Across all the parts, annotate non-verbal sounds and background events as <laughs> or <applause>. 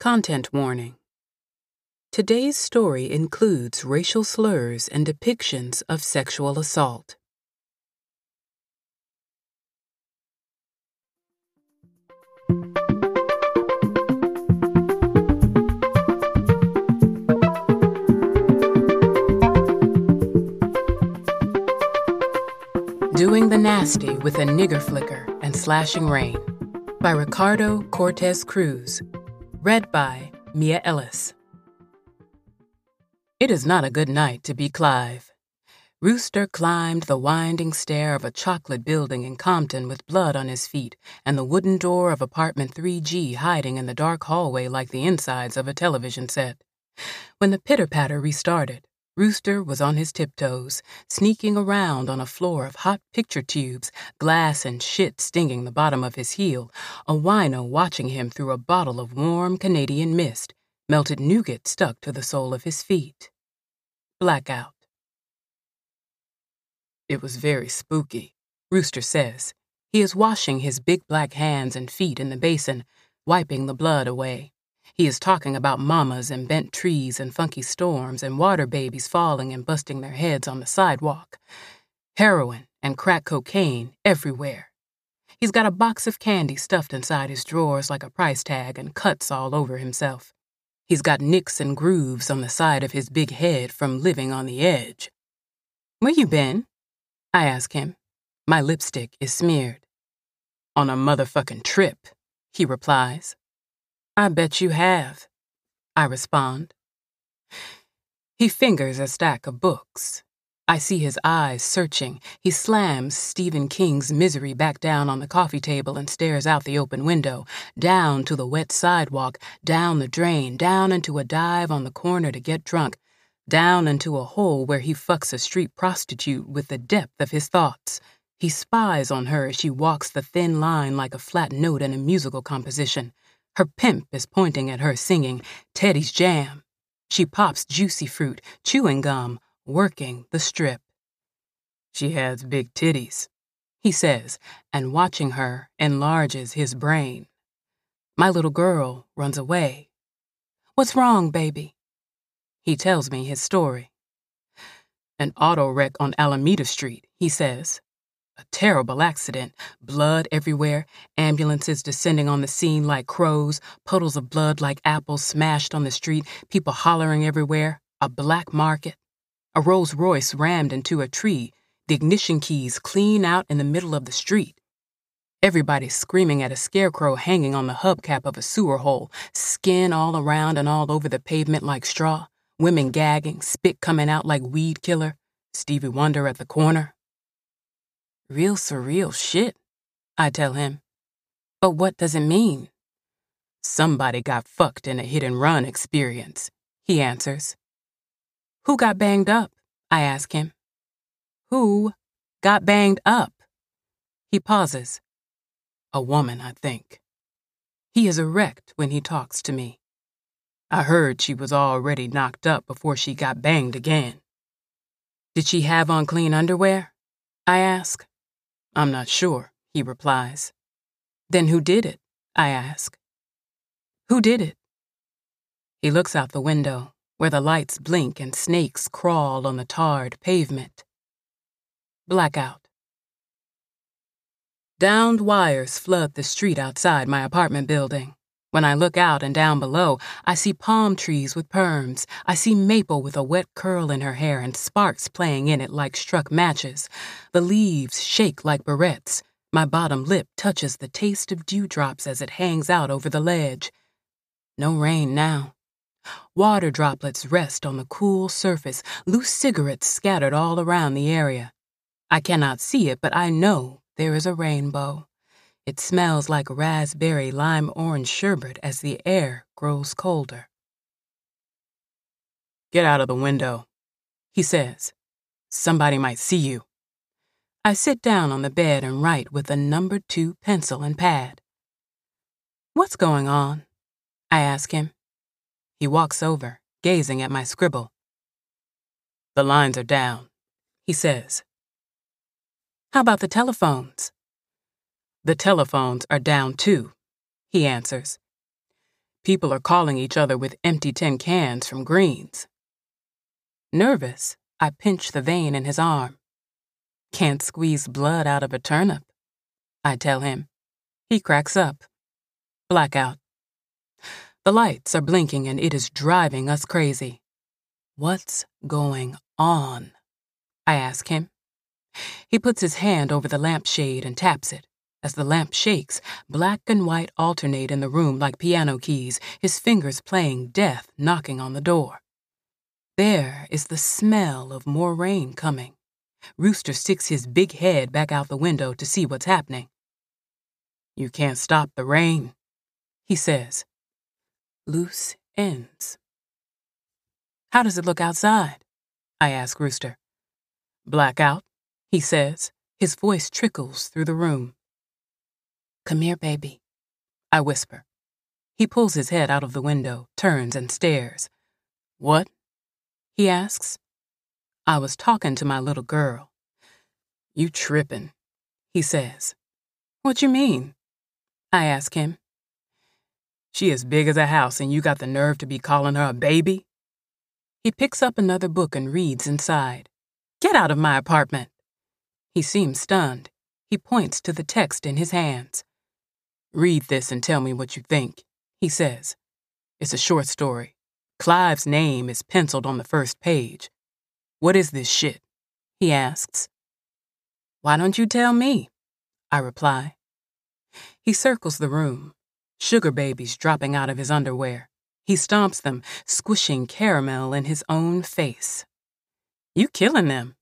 Content warning. Today's story includes racial slurs and depictions of sexual assault. Doing the Nasty with a Nigger Flicker and Slashing Rain by Ricardo Cortez Cruz. Read by Mia Ellis. It is not a good night to be Clive. Rooster climbed the winding stair of a chocolate building in Compton with blood on his feet and the wooden door of apartment 3G hiding in the dark hallway like the insides of a television set. When the pitter patter restarted, Rooster was on his tiptoes, sneaking around on a floor of hot picture tubes, glass and shit stinging the bottom of his heel, a wino watching him through a bottle of warm Canadian mist, melted nougat stuck to the sole of his feet. Blackout. It was very spooky, Rooster says. He is washing his big black hands and feet in the basin, wiping the blood away. He is talking about mamas and bent trees and funky storms and water babies falling and busting their heads on the sidewalk. Heroin and crack cocaine everywhere. He's got a box of candy stuffed inside his drawers like a price tag and cuts all over himself. He's got nicks and grooves on the side of his big head from living on the edge. Where you been? I ask him. My lipstick is smeared. On a motherfucking trip, he replies. I bet you have, I respond. He fingers a stack of books. I see his eyes searching. He slams Stephen King's Misery back down on the coffee table and stares out the open window, down to the wet sidewalk, down the drain, down into a dive on the corner to get drunk, down into a hole where he fucks a street prostitute with the depth of his thoughts. He spies on her as she walks the thin line like a flat note in a musical composition. Her pimp is pointing at her, singing Teddy's Jam. She pops juicy fruit, chewing gum, working the strip. She has big titties, he says, and watching her enlarges his brain. My little girl runs away. What's wrong, baby? He tells me his story. An auto wreck on Alameda Street, he says. A terrible accident, blood everywhere, ambulances descending on the scene like crows, puddles of blood like apples smashed on the street, people hollering everywhere, a black market. A Rolls Royce rammed into a tree, the ignition keys clean out in the middle of the street. Everybody screaming at a scarecrow hanging on the hubcap of a sewer hole, skin all around and all over the pavement like straw, women gagging, spit coming out like weed killer, Stevie Wonder at the corner. Real surreal shit, I tell him. But what does it mean? Somebody got fucked in a hit and run experience, he answers. Who got banged up? I ask him. Who got banged up? He pauses. A woman, I think. He is erect when he talks to me. I heard she was already knocked up before she got banged again. Did she have on clean underwear? I ask. I'm not sure, he replies. Then who did it? I ask. Who did it? He looks out the window, where the lights blink and snakes crawl on the tarred pavement. Blackout. Downed wires flood the street outside my apartment building. When I look out and down below, I see palm trees with perms. I see Maple with a wet curl in her hair and sparks playing in it like struck matches. The leaves shake like barrettes. My bottom lip touches the taste of dewdrops as it hangs out over the ledge. No rain now. Water droplets rest on the cool surface, loose cigarettes scattered all around the area. I cannot see it, but I know there is a rainbow. It smells like raspberry lime orange sherbet as the air grows colder. Get out of the window, he says. Somebody might see you. I sit down on the bed and write with a number two pencil and pad. What's going on? I ask him. He walks over, gazing at my scribble. The lines are down, he says. How about the telephones? The telephones are down too, he answers. People are calling each other with empty tin cans from greens. Nervous, I pinch the vein in his arm. Can't squeeze blood out of a turnip, I tell him. He cracks up. Blackout. The lights are blinking and it is driving us crazy. What's going on? I ask him. He puts his hand over the lampshade and taps it. As the lamp shakes, black and white alternate in the room like piano keys, his fingers playing death knocking on the door. There is the smell of more rain coming. Rooster sticks his big head back out the window to see what's happening. You can't stop the rain, he says. Loose ends. How does it look outside? I ask Rooster. Blackout, he says. His voice trickles through the room. Come here, baby, I whisper. He pulls his head out of the window, turns, and stares. What? he asks. I was talking to my little girl. You trippin', he says. What you mean? I ask him. She as big as a house and you got the nerve to be calling her a baby? He picks up another book and reads inside. Get out of my apartment. He seems stunned. He points to the text in his hands. Read this and tell me what you think, he says. It's a short story. Clive's name is penciled on the first page. What is this shit? He asks. Why don't you tell me? I reply. He circles the room, sugar babies dropping out of his underwear. He stomps them, squishing caramel in his own face. You killing them,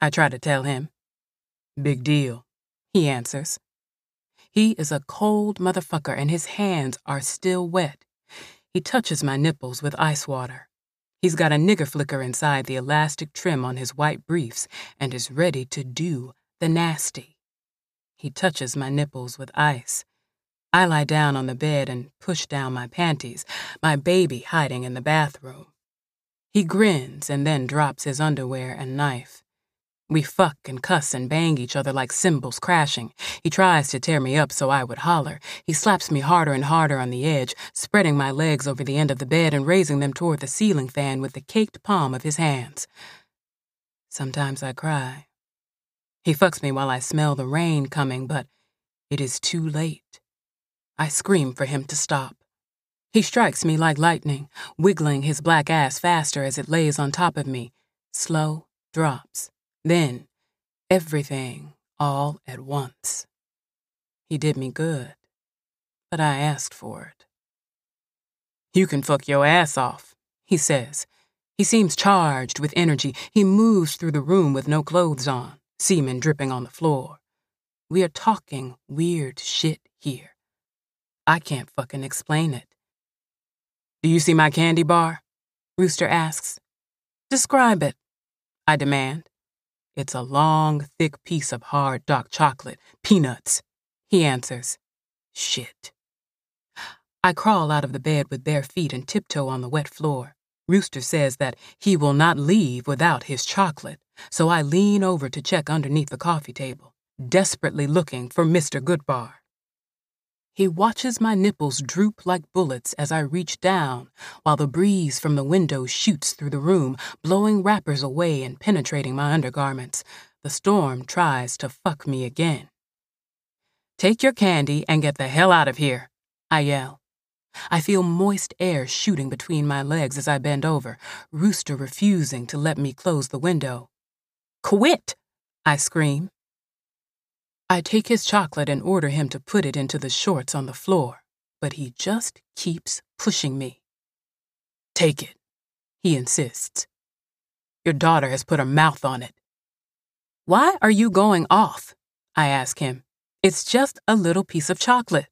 I try to tell him. Big deal, he answers. He is a cold motherfucker and his hands are still wet. He touches my nipples with ice water. He's got a nigger flicker inside the elastic trim on his white briefs and is ready to do the nasty. He touches my nipples with ice. I lie down on the bed and push down my panties, my baby hiding in the bathroom. He grins and then drops his underwear and knife. We fuck and cuss and bang each other like cymbals crashing. He tries to tear me up so I would holler. He slaps me harder and harder on the edge, spreading my legs over the end of the bed and raising them toward the ceiling fan with the caked palm of his hands. Sometimes I cry. He fucks me while I smell the rain coming, but it is too late. I scream for him to stop. He strikes me like lightning, wiggling his black ass faster as it lays on top of me. Slow drops then, everything all at once. He did me good, but I asked for it. You can fuck your ass off, he says. He seems charged with energy. He moves through the room with no clothes on, semen dripping on the floor. We are talking weird shit here. I can't fucking explain it. Do you see my candy bar? Rooster asks. Describe it, I demand. It's a long, thick piece of hard dark chocolate. Peanuts. He answers. Shit. I crawl out of the bed with bare feet and tiptoe on the wet floor. Rooster says that he will not leave without his chocolate, so I lean over to check underneath the coffee table, desperately looking for Mr. Goodbar. He watches my nipples droop like bullets as I reach down, while the breeze from the window shoots through the room, blowing wrappers away and penetrating my undergarments. The storm tries to fuck me again. Take your candy and get the hell out of here, I yell. I feel moist air shooting between my legs as I bend over, Rooster refusing to let me close the window. Quit! I scream. I take his chocolate and order him to put it into the shorts on the floor, but he just keeps pushing me. Take it, he insists. Your daughter has put her mouth on it. Why are you going off? I ask him. It's just a little piece of chocolate.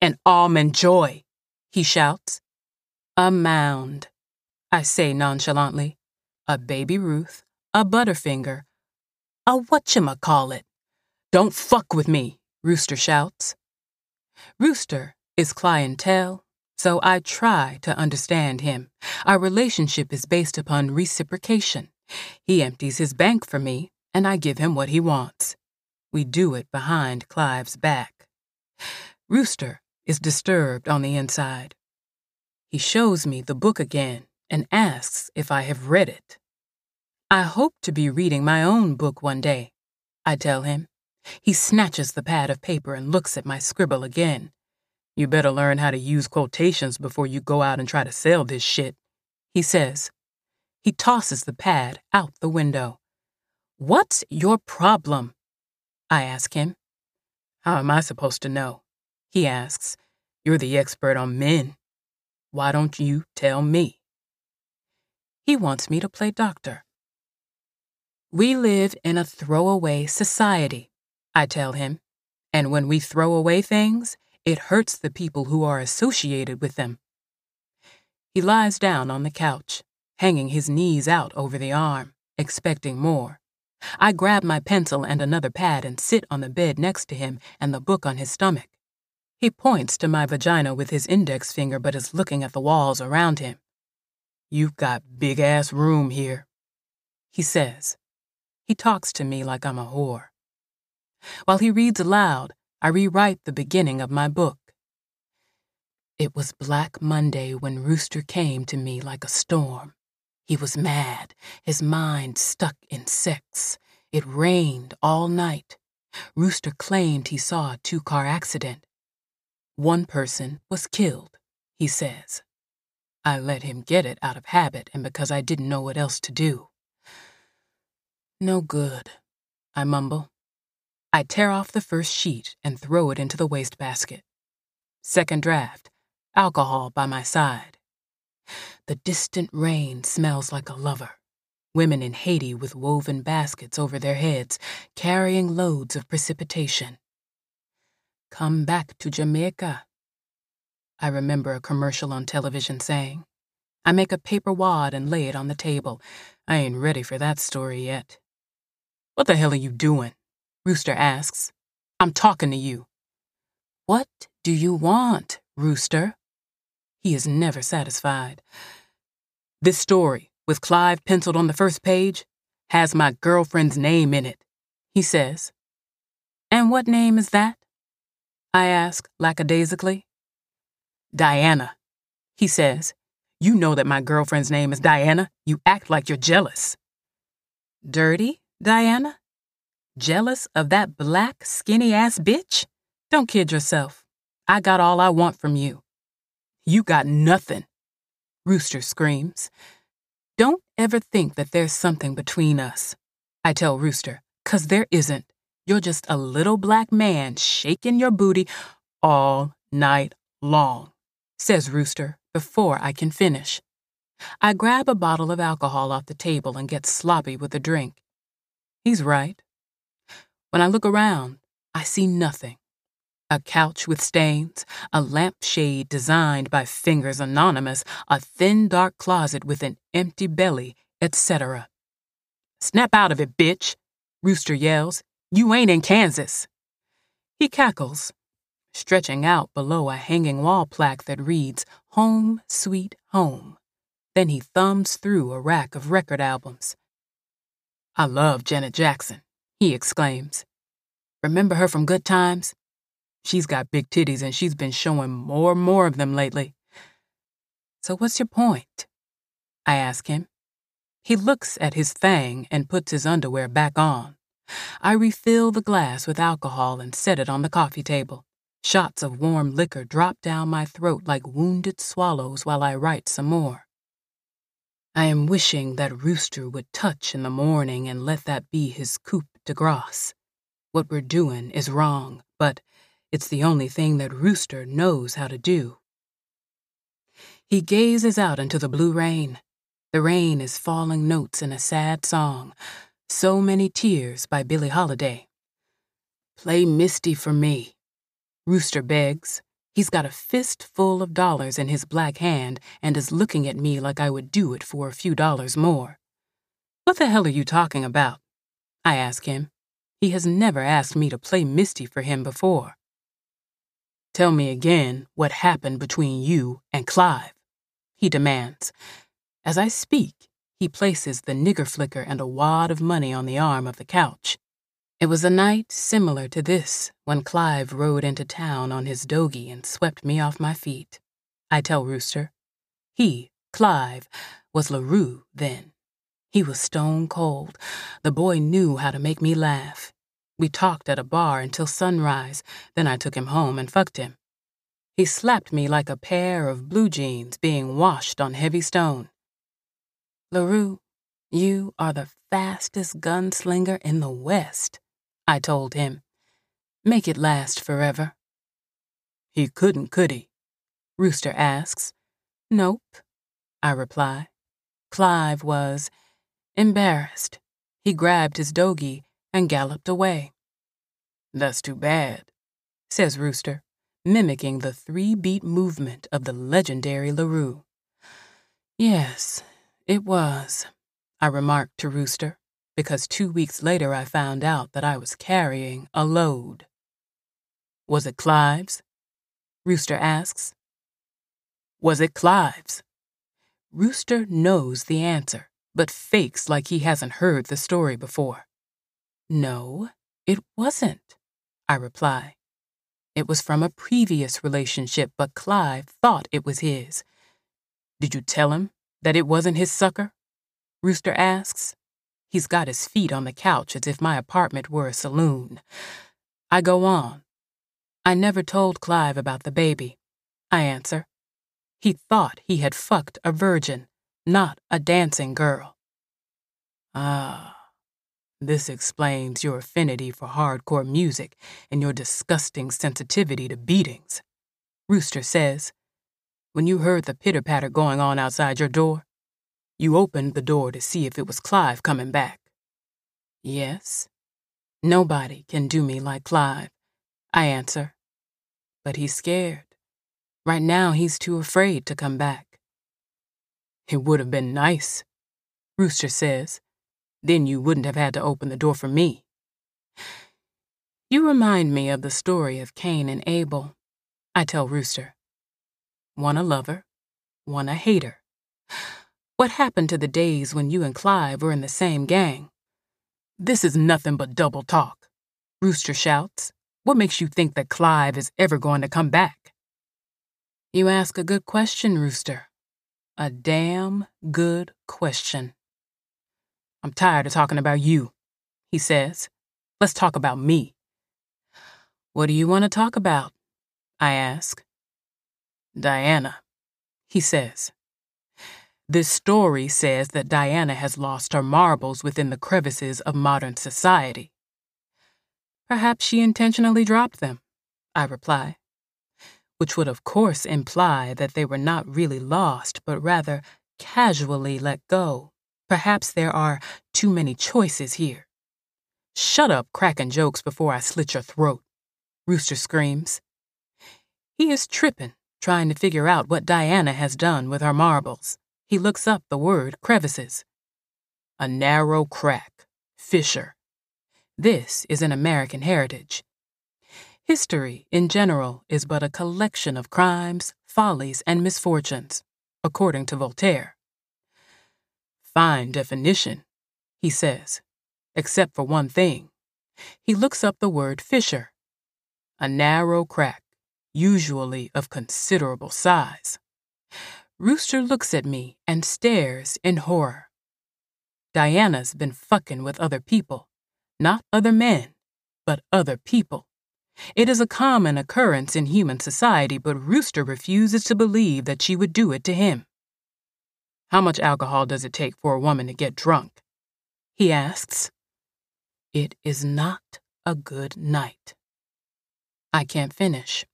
An almond joy, he shouts. A mound, I say nonchalantly. A baby Ruth, a Butterfinger, a whatchamacallit. Don't fuck with me, Rooster shouts. Rooster is clientele, so I try to understand him. Our relationship is based upon reciprocation. He empties his bank for me, and I give him what he wants. We do it behind Clive's back. Rooster is disturbed on the inside. He shows me the book again and asks if I have read it. I hope to be reading my own book one day, I tell him. He snatches the pad of paper and looks at my scribble again. You better learn how to use quotations before you go out and try to sell this shit, he says. He tosses the pad out the window. What's your problem? I ask him. How am I supposed to know? He asks. You're the expert on men. Why don't you tell me? He wants me to play doctor. We live in a throwaway society, I tell him, and when we throw away things, it hurts the people who are associated with them. He lies down on the couch, hanging his knees out over the arm, expecting more. I grab my pencil and another pad and sit on the bed next to him and the book on his stomach. He points to my vagina with his index finger but is looking at the walls around him. You've got big ass room here, he says. He talks to me like I'm a whore. While he reads aloud, I rewrite the beginning of my book. It was Black Monday when Rooster came to me like a storm. He was mad, his mind stuck in sex. It rained all night. Rooster claimed he saw a two car accident. One person was killed, he says. I let him get it out of habit and because I didn't know what else to do. No good, I mumble. I tear off the first sheet and throw it into the wastebasket. Second draft, alcohol by my side. The distant rain smells like a lover. Women in Haiti with woven baskets over their heads, carrying loads of precipitation. Come back to Jamaica. I remember a commercial on television saying. I make a paper wad and lay it on the table. I ain't ready for that story yet. What the hell are you doing? Rooster asks. I'm talking to you. What do you want, Rooster? He is never satisfied. This story, with Clive penciled on the first page, has my girlfriend's name in it, he says. And what name is that? I ask lackadaisically. Diana, he says. You know that my girlfriend's name is Diana. You act like you're jealous. Dirty, Diana? Jealous of that black, skinny ass bitch? Don't kid yourself. I got all I want from you. You got nothing. Rooster screams. Don't ever think that there's something between us. I tell Rooster, cause there isn't. You're just a little black man shaking your booty all night long, says Rooster before I can finish. I grab a bottle of alcohol off the table and get sloppy with a drink. He's right. When I look around, I see nothing a couch with stains, a lampshade designed by fingers anonymous, a thin dark closet with an empty belly, etc. Snap out of it, bitch, Rooster yells. You ain't in Kansas. He cackles, stretching out below a hanging wall plaque that reads, Home, Sweet Home. Then he thumbs through a rack of record albums. I love Janet Jackson, he exclaims. Remember her from Good Times? She's got big titties and she's been showing more and more of them lately. So what's your point? I ask him. He looks at his thang and puts his underwear back on. I refill the glass with alcohol and set it on the coffee table. Shots of warm liquor drop down my throat like wounded swallows while I write some more. I am wishing that Rooster would touch in the morning and let that be his coup de grace. What we're doing is wrong, but it's the only thing that Rooster knows how to do. He gazes out into the blue rain. The rain is falling notes in a sad song, So Many Tears by Billie Holiday. Play Misty for me, Rooster begs. He's got a fistful of dollars in his black hand and is looking at me like I would do it for a few dollars more. What the hell are you talking about? I ask him. He has never asked me to play Misty for him before. Tell me again what happened between you and Clive, he demands. As I speak, he places the nigger flicker and a wad of money on the arm of the couch. It was a night similar to this when Clive rode into town on his dogie and swept me off my feet. I tell Rooster. He, Clive, was LaRue then. He was stone cold. The boy knew how to make me laugh. We talked at a bar until sunrise, then I took him home and fucked him. He slapped me like a pair of blue jeans being washed on heavy stone. LaRue, you are the fastest gunslinger in the West, I told him. Make it last forever. He couldn't, could he? Rooster asks. Nope, I reply. Clive was embarrassed. He grabbed his dogie and galloped away. That's too bad, says Rooster, mimicking the three beat movement of the legendary LaRue. Yes, it was, I remarked to Rooster, because two weeks later I found out that I was carrying a load. Was it Clive's? Rooster asks. Was it Clive's? Rooster knows the answer, but fakes like he hasn't heard the story before. No, it wasn't, I reply. It was from a previous relationship, but Clive thought it was his. Did you tell him that it wasn't his sucker? Rooster asks. He's got his feet on the couch as if my apartment were a saloon. I go on. I never told Clive about the baby. I answer. He thought he had fucked a virgin, not a dancing girl. Ah. This explains your affinity for hardcore music and your disgusting sensitivity to beatings. Rooster says, When you heard the pitter patter going on outside your door, you opened the door to see if it was Clive coming back. Yes. Nobody can do me like Clive, I answer. But he's scared. Right now, he's too afraid to come back. It would have been nice, Rooster says, then you wouldn't have had to open the door for me. You remind me of the story of Cain and Abel. I tell Rooster. One a lover, one a hater. What happened to the days when you and Clive were in the same gang? This is nothing but double talk. Rooster shouts. What makes you think that Clive is ever going to come back? You ask a good question, Rooster. A damn good question. I'm tired of talking about you, he says. Let's talk about me. What do you want to talk about? I ask. Diana, he says. This story says that Diana has lost her marbles within the crevices of modern society. Perhaps she intentionally dropped them, I reply, which would of course imply that they were not really lost, but rather casually let go. Perhaps there are too many choices here. Shut up cracking jokes before I slit your throat, Rooster screams. He is tripping, trying to figure out what Diana has done with her marbles. He looks up the word crevices. A narrow crack, fissure. This is an American heritage. History, in general, is but a collection of crimes, follies, and misfortunes, according to Voltaire. Fine definition, he says, except for one thing. He looks up the word fissure, a narrow crack, usually of considerable size. Rooster looks at me and stares in horror. Diana's been fucking with other people, not other men, but other people. It is a common occurrence in human society, but Rooster refuses to believe that she would do it to him. How much alcohol does it take for a woman to get drunk? He asks. It is not a good night. I can't finish.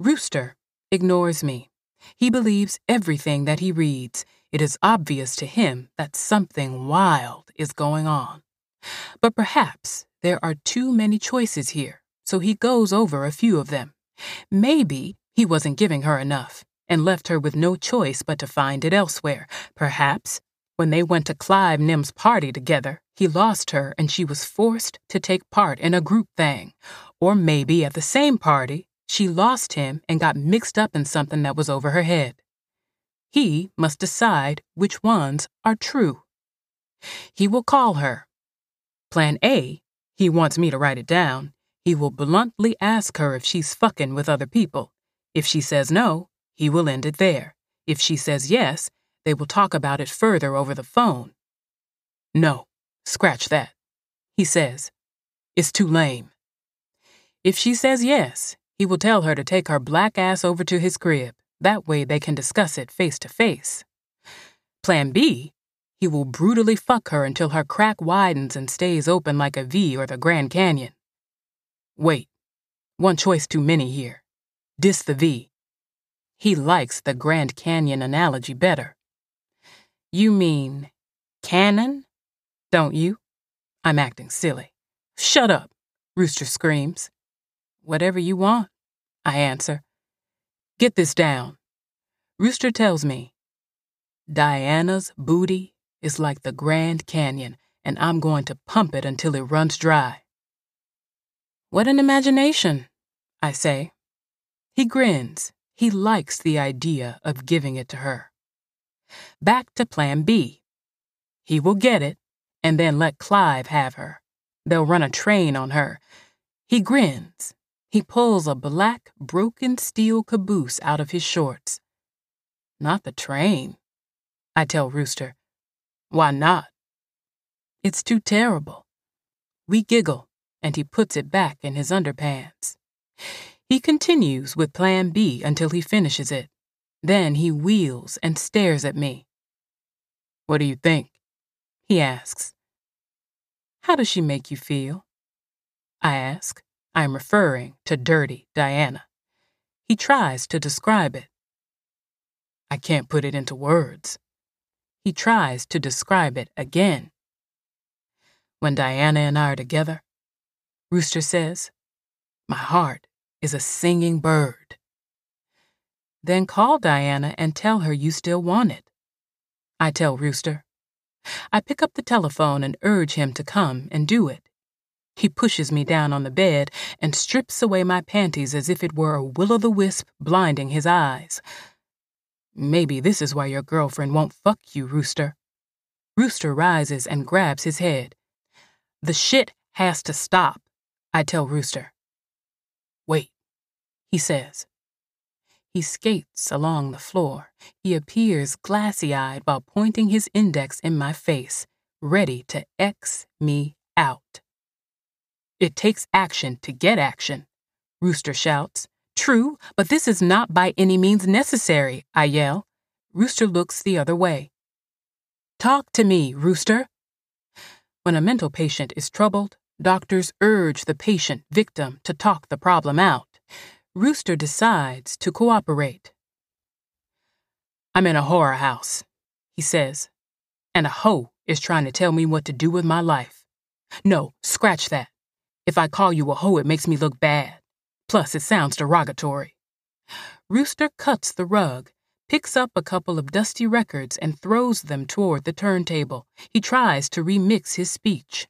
Rooster ignores me. He believes everything that he reads. It is obvious to him that something wild is going on. But perhaps there are too many choices here, so he goes over a few of them. Maybe he wasn't giving her enough and left her with no choice but to find it elsewhere. Perhaps, when they went to Clive Nim's party together, he lost her and she was forced to take part in a group thing. Or maybe at the same party, she lost him and got mixed up in something that was over her head. He must decide which ones are true. He will call her. Plan A, he wants me to write it down. He will bluntly ask her if she's fucking with other people. If she says no, he will end it there. If she says yes, they will talk about it further over the phone. No, scratch that. He says, It's too lame. If she says yes, he will tell her to take her black ass over to his crib. That way they can discuss it face to face. Plan B, he will brutally fuck her until her crack widens and stays open like a V or the Grand Canyon. Wait, one choice too many here. Dis the V. He likes the Grand Canyon analogy better. You mean cannon? Don't you? I'm acting silly. Shut up, Rooster screams. Whatever you want, I answer. Get this down. Rooster tells me, Diana's booty is like the Grand Canyon, and I'm going to pump it until it runs dry. What an imagination, I say. He grins. He likes the idea of giving it to her. Back to Plan B. He will get it and then let Clive have her. They'll run a train on her. He grins. He pulls a black, broken steel caboose out of his shorts. Not the train, I tell Rooster. Why not? It's too terrible. We giggle, and he puts it back in his underpants. He continues with Plan B until he finishes it. Then he wheels and stares at me. What do you think? He asks. How does she make you feel? I ask. I am referring to Dirty Diana. He tries to describe it. I can't put it into words. He tries to describe it again. When Diana and I are together, Rooster says, my heart is a singing bird. Then call Diana and tell her you still want it. I tell Rooster. I pick up the telephone and urge him to come and do it. He pushes me down on the bed and strips away my panties as if it were a will o' the wisp blinding his eyes. Maybe this is why your girlfriend won't fuck you, Rooster. Rooster rises and grabs his head. The shit has to stop, I tell Rooster. Wait he says. He skates along the floor. He appears glassy eyed while pointing his index in my face, ready to X me out. It takes action to get action, Rooster shouts. True, but this is not by any means necessary, I yell. Rooster looks the other way. Talk to me, Rooster. When a mental patient is troubled, doctors urge the patient victim to talk the problem out. Rooster decides to cooperate. I'm in a horror house, he says, and a hoe is trying to tell me what to do with my life. No, scratch that. If I call you a hoe, it makes me look bad. Plus, it sounds derogatory. Rooster cuts the rug, picks up a couple of dusty records, and throws them toward the turntable. He tries to remix his speech.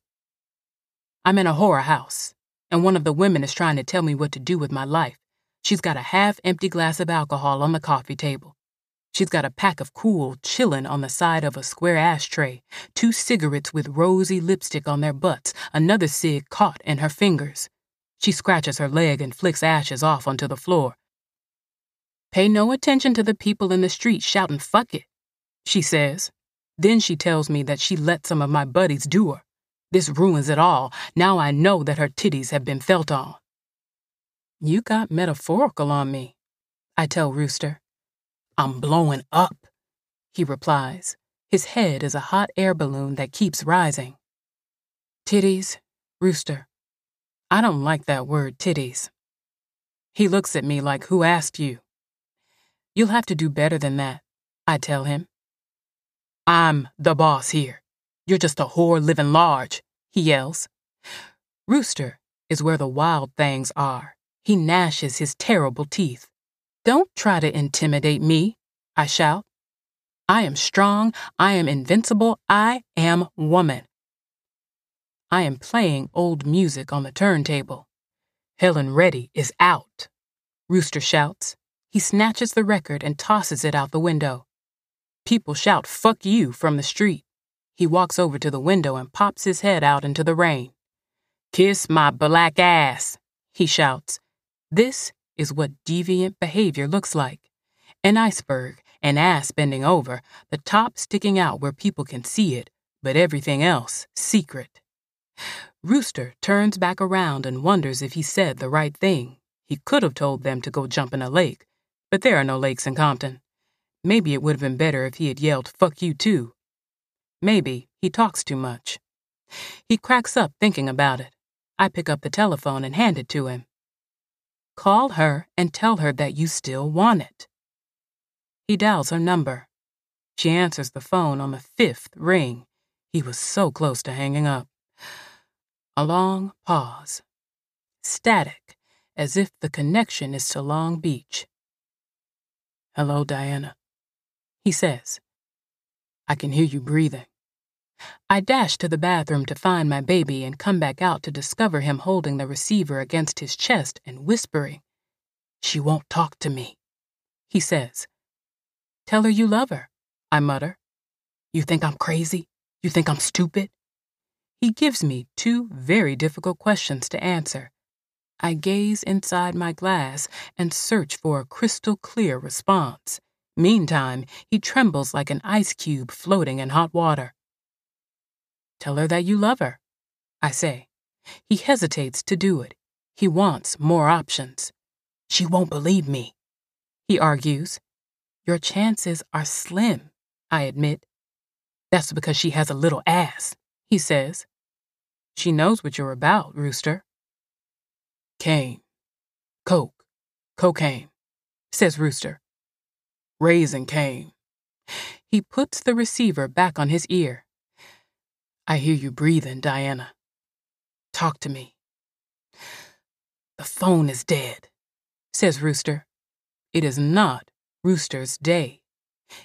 I'm in a horror house, and one of the women is trying to tell me what to do with my life. She's got a half empty glass of alcohol on the coffee table. She's got a pack of cool chillin' on the side of a square ashtray, two cigarettes with rosy lipstick on their butts, another cig caught in her fingers. She scratches her leg and flicks ashes off onto the floor. Pay no attention to the people in the street shouting fuck it, she says. Then she tells me that she let some of my buddies do her. This ruins it all. Now I know that her titties have been felt on. You got metaphorical on me, I tell Rooster. I'm blowing up, he replies. His head is a hot air balloon that keeps rising. Titties, Rooster. I don't like that word, titties. He looks at me like, Who asked you? You'll have to do better than that, I tell him. I'm the boss here. You're just a whore living large, he yells. Rooster is where the wild things are. He gnashes his terrible teeth. Don't try to intimidate me, I shout. I am strong, I am invincible, I am woman. I am playing old music on the turntable. Helen Reddy is out, Rooster shouts. He snatches the record and tosses it out the window. People shout, fuck you, from the street. He walks over to the window and pops his head out into the rain. Kiss my black ass, he shouts, this is what deviant behavior looks like an iceberg, an ass bending over, the top sticking out where people can see it, but everything else secret. Rooster turns back around and wonders if he said the right thing. He could have told them to go jump in a lake, but there are no lakes in Compton. Maybe it would have been better if he had yelled, fuck you too. Maybe he talks too much. He cracks up thinking about it. I pick up the telephone and hand it to him. Call her and tell her that you still want it. He dials her number. She answers the phone on the fifth ring. He was so close to hanging up. A long pause. Static, as if the connection is to Long Beach. Hello, Diana. He says, I can hear you breathing. I dash to the bathroom to find my baby and come back out to discover him holding the receiver against his chest and whispering, She won't talk to me. He says, Tell her you love her, I mutter. You think I'm crazy? You think I'm stupid? He gives me two very difficult questions to answer. I gaze inside my glass and search for a crystal clear response. Meantime, he trembles like an ice cube floating in hot water. Tell her that you love her, I say. He hesitates to do it. He wants more options. She won't believe me, he argues. Your chances are slim, I admit. That's because she has a little ass, he says. She knows what you're about, Rooster. Cane. Coke. Cocaine, says Rooster. Raising cane. He puts the receiver back on his ear. I hear you breathing, Diana. Talk to me. The phone is dead, says Rooster. It is not Rooster's day.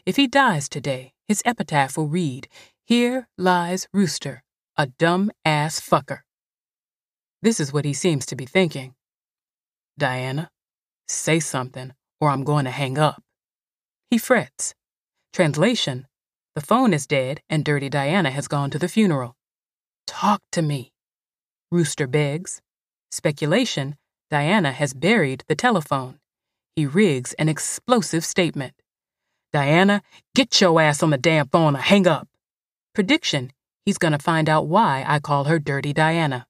If he dies today, his epitaph will read, Here lies Rooster, a dumb ass fucker. This is what he seems to be thinking. Diana, say something or I'm going to hang up. He frets. Translation The phone is dead and Dirty Diana has gone to the funeral. Talk to me. Rooster begs. Speculation Diana has buried the telephone. He rigs an explosive statement. Diana, get your ass on the damn phone or hang up. Prediction He's going to find out why I call her Dirty Diana.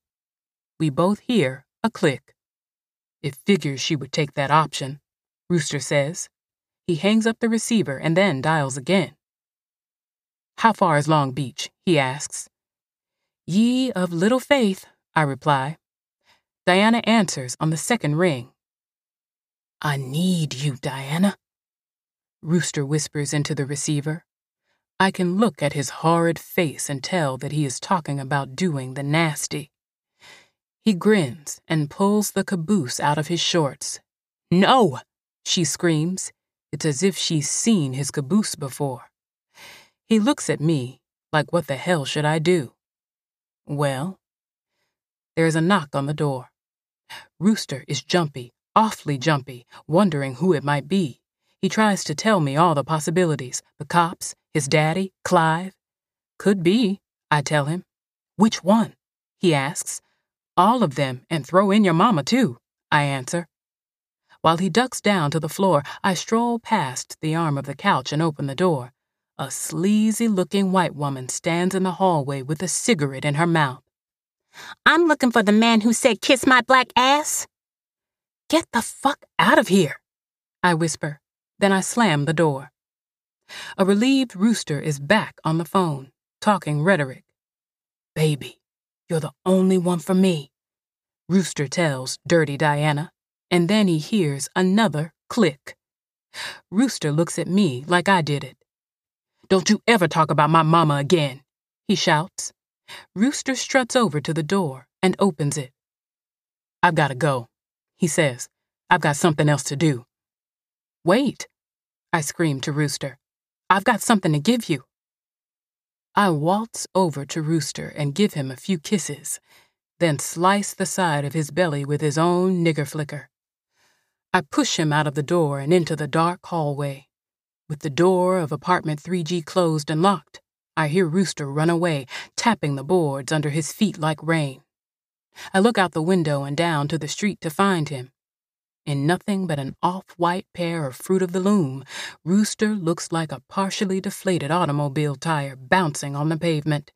We both hear a click. It figures she would take that option, Rooster says. He hangs up the receiver and then dials again. How far is Long Beach? he asks. Ye of little faith, I reply. Diana answers on the second ring. I need you, Diana. Rooster whispers into the receiver. I can look at his horrid face and tell that he is talking about doing the nasty. He grins and pulls the caboose out of his shorts. No! she screams. It's as if she's seen his caboose before. He looks at me like, what the hell should I do? Well, there is a knock on the door. Rooster is jumpy, awfully jumpy, wondering who it might be. He tries to tell me all the possibilities the cops, his daddy, Clive? Could be, I tell him. Which one? He asks. All of them, and throw in your mama, too, I answer. While he ducks down to the floor, I stroll past the arm of the couch and open the door. A sleazy looking white woman stands in the hallway with a cigarette in her mouth. I'm looking for the man who said, Kiss my black ass. Get the fuck out of here, I whisper. Then I slam the door. A relieved rooster is back on the phone, talking rhetoric. Baby, you're the only one for me, Rooster tells Dirty Diana, and then he hears another click. Rooster looks at me like I did it. Don't you ever talk about my mama again, he shouts. Rooster struts over to the door and opens it. I've got to go, he says. I've got something else to do. Wait, I scream to Rooster. I've got something to give you. I waltz over to Rooster and give him a few kisses, then slice the side of his belly with his own nigger flicker. I push him out of the door and into the dark hallway. With the door of apartment 3G closed and locked, I hear Rooster run away, tapping the boards under his feet like rain. I look out the window and down to the street to find him. In nothing but an off white pair of Fruit of the Loom, Rooster looks like a partially deflated automobile tire bouncing on the pavement.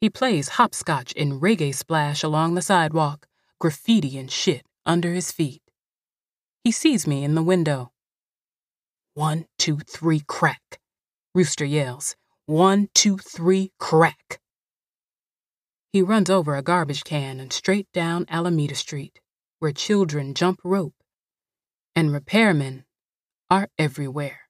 He plays hopscotch in reggae splash along the sidewalk, graffiti and shit under his feet. He sees me in the window. One, two, three, crack. Rooster yells. One, two, three, crack. He runs over a garbage can and straight down Alameda Street, where children jump rope and repairmen are everywhere.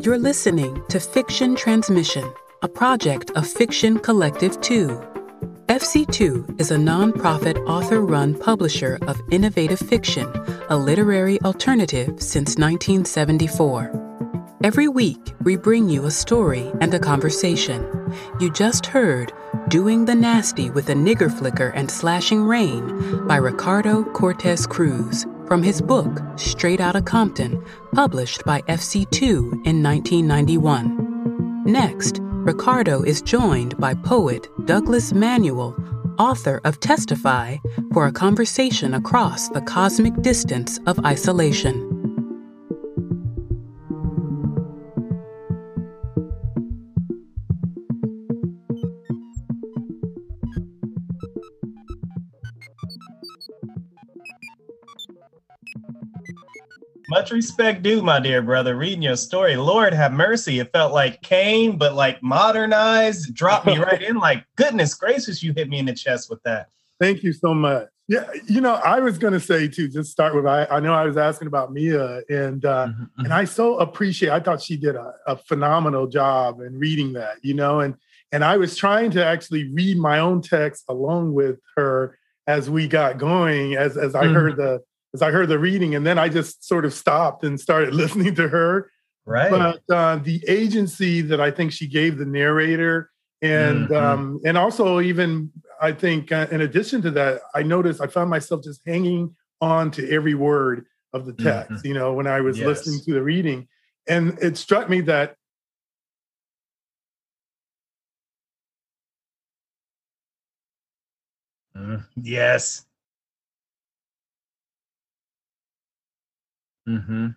You're listening to Fiction Transmission, a project of Fiction Collective 2. FC2 is a nonprofit author run publisher of innovative fiction, a literary alternative since 1974. Every week, we bring you a story and a conversation. You just heard Doing the Nasty with a Nigger Flicker and Slashing Rain by Ricardo Cortez Cruz from his book Straight Outta Compton, published by FC2 in 1991. Next, Ricardo is joined by poet Douglas Manuel, author of Testify, for a conversation across the cosmic distance of isolation. Much respect due, my dear brother. Reading your story, Lord have mercy. It felt like Cane, but like modernized, dropped me right in. Like, goodness gracious, you hit me in the chest with that. Thank you so much. Yeah, you know, I was going to say too. Just start with I. I know I was asking about Mia, and uh, mm-hmm, mm-hmm. and I so appreciate. I thought she did a, a phenomenal job in reading that. You know, and and I was trying to actually read my own text along with her as we got going. As as I mm-hmm. heard the as I heard the reading, and then I just sort of stopped and started <laughs> listening to her. Right. But uh, the agency that I think she gave the narrator, and mm-hmm. um, and also even I think uh, in addition to that, I noticed I found myself just hanging on to every word of the text. Mm-hmm. You know, when I was yes. listening to the reading, and it struck me that mm, yes Mhm.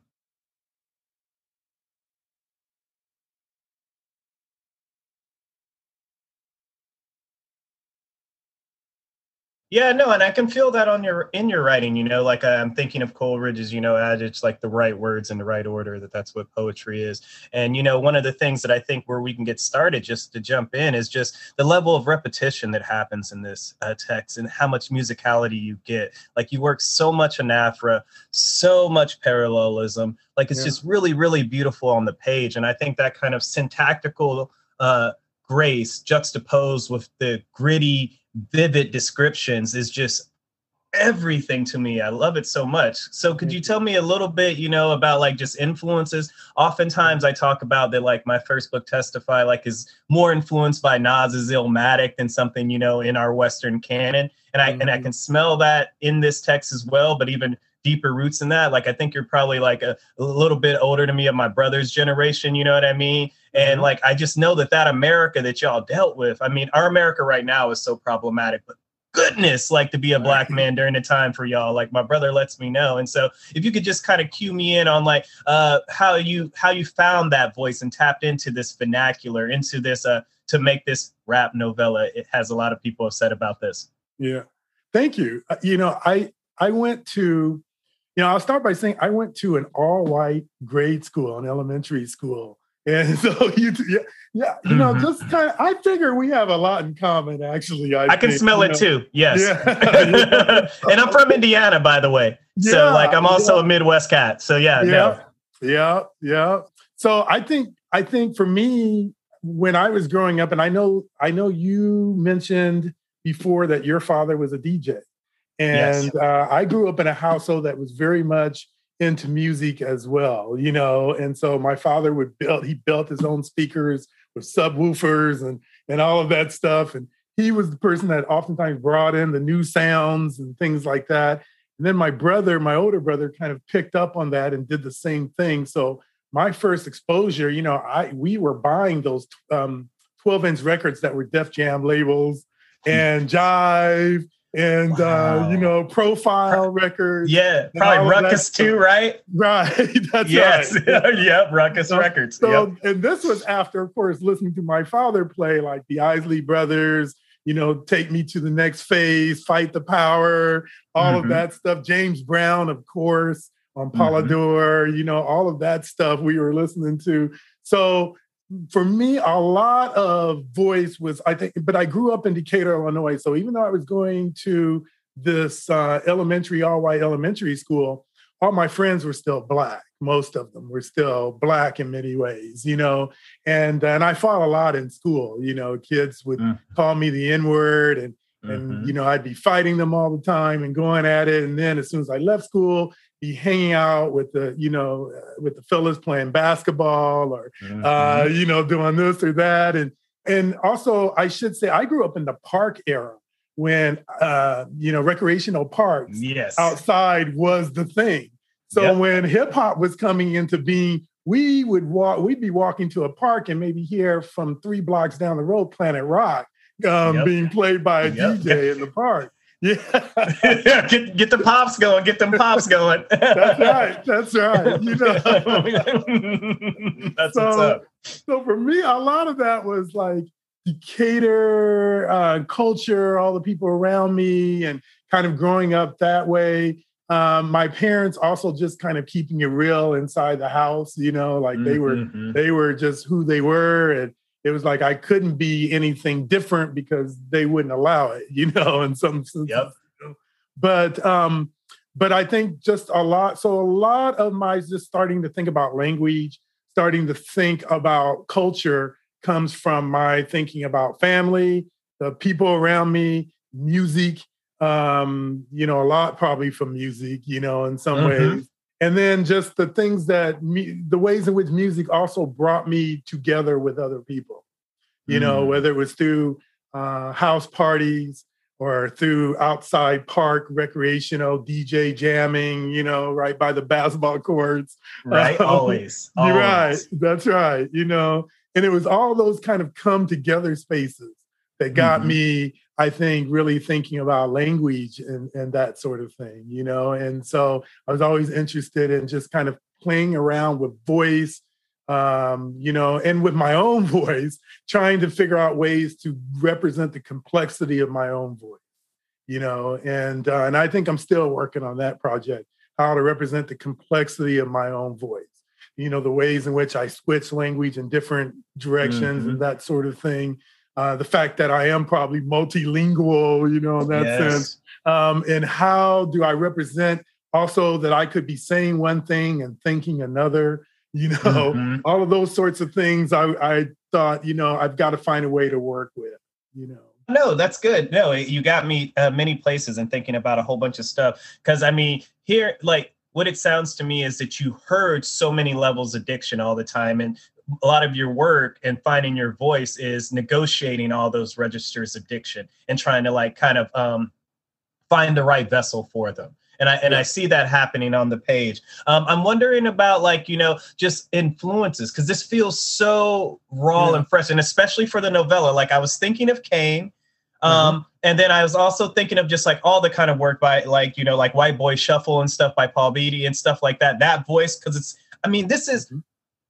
Yeah, no, and I can feel that on your in your writing. You know, like I'm thinking of Coleridge's, you know, adage like the right words in the right order. That that's what poetry is. And you know, one of the things that I think where we can get started, just to jump in, is just the level of repetition that happens in this uh, text and how much musicality you get. Like you work so much anaphora, so much parallelism. Like it's yeah. just really, really beautiful on the page. And I think that kind of syntactical uh, grace juxtaposed with the gritty vivid descriptions is just everything to me. I love it so much. So could you tell me a little bit, you know, about like just influences? Oftentimes I talk about that like my first book Testify like is more influenced by Nas's Illmatic than something, you know, in our Western canon. And I mm-hmm. and I mm-hmm. can smell that in this text as well, but even deeper roots than that. Like I think you're probably like a, a little bit older to me of my brother's generation, you know what I mean? And mm-hmm. like I just know that that America that y'all dealt with, I mean, our America right now is so problematic, but goodness, like to be a black man during the time for y'all. Like my brother lets me know. And so if you could just kind of cue me in on like uh how you how you found that voice and tapped into this vernacular, into this uh to make this rap novella. It has a lot of people have said about this. Yeah. Thank you. Uh, you know, I I went to you know, I'll start by saying I went to an all-white grade school, an elementary school. And <laughs> so you, yeah, yeah, you know, mm-hmm. just kind of, I figure we have a lot in common, actually. I, I can smell it know. too. Yes. Yeah. <laughs> <laughs> and I'm from Indiana, by the way. Yeah, so, like, I'm also a Midwest cat. So, yeah, yeah, no. yeah, yeah. So, I think, I think for me, when I was growing up, and I know, I know you mentioned before that your father was a DJ. And yes. uh, I grew up in a household that was very much into music as well, you know. And so my father would build, he built his own speakers with subwoofers and and all of that stuff. And he was the person that oftentimes brought in the new sounds and things like that. And then my brother, my older brother, kind of picked up on that and did the same thing. So my first exposure, you know, I we were buying those um, 12 inch records that were Def Jam labels <laughs> and Jive and wow. uh, you know profile records. Yeah, probably Ruckus too, right? Right. <laughs> That's yes. right. <laughs> yep, Ruckus so, Records. So, yep. and this was after, of course, listening to my father play like the Isley Brothers. You know, take me to the next phase, fight the power, all mm-hmm. of that stuff. James Brown, of course, on Polydor. Mm-hmm. You know, all of that stuff we were listening to. So for me, a lot of voice was, I think, but I grew up in Decatur, Illinois. So even though I was going to this uh, elementary, all white elementary school, all my friends were still black. Most of them were still black in many ways, you know. And and I fought a lot in school. You know, kids would mm-hmm. call me the N word, and and mm-hmm. you know I'd be fighting them all the time and going at it. And then as soon as I left school, be hanging out with the you know uh, with the fellas playing basketball or mm-hmm. uh, you know doing this or that and and also I should say I grew up in the park era when uh, you know recreational parks yes. outside was the thing. So yep. when hip hop was coming into being, we would walk. We'd be walking to a park and maybe hear from three blocks down the road Planet Rock um, yep. being played by a yep. DJ in the park. Yeah. <laughs> get get the pops going. Get them pops going. that's right. That's right. You know. <laughs> that's so, what's up. So for me, a lot of that was like Decatur uh, culture, all the people around me, and kind of growing up that way. Um, my parents also just kind of keeping it real inside the house, you know, like they were mm-hmm. they were just who they were, and it was like I couldn't be anything different because they wouldn't allow it, <laughs> you know, in some sense. Yep. But um, but I think just a lot. So a lot of my just starting to think about language, starting to think about culture comes from my thinking about family, the people around me, music. Um, you know, a lot probably from music, you know, in some mm-hmm. ways and then just the things that me, the ways in which music also brought me together with other people you mm. know whether it was through uh, house parties or through outside park recreational dj jamming you know right by the basketball courts right um, always, <laughs> always. right that's right you know and it was all those kind of come together spaces that got mm-hmm. me I think really thinking about language and, and that sort of thing, you know. And so I was always interested in just kind of playing around with voice, um, you know, and with my own <laughs> voice, trying to figure out ways to represent the complexity of my own voice, you know. And uh, and I think I'm still working on that project, how to represent the complexity of my own voice. You know, the ways in which I switch language in different directions mm-hmm. and that sort of thing uh, the fact that I am probably multilingual, you know, in that yes. sense. Um, and how do I represent also that I could be saying one thing and thinking another, <laughs> you know, mm-hmm. all of those sorts of things I, I thought, you know, I've got to find a way to work with, you know. No, that's good. No, you got me uh, many places and thinking about a whole bunch of stuff. Because I mean, here, like, what it sounds to me is that you heard so many levels of diction all the time and a lot of your work and finding your voice is negotiating all those registers of diction and trying to like kind of um, find the right vessel for them and I and. I see that happening on the page. Um, I'm wondering about like you know just influences because this feels so raw yeah. and fresh, and especially for the novella. Like I was thinking of Cane, um, mm-hmm. and then I was also thinking of just like all the kind of work by like you know like White Boy Shuffle and stuff by Paul Beatty and stuff like that. That voice because it's I mean this is mm-hmm.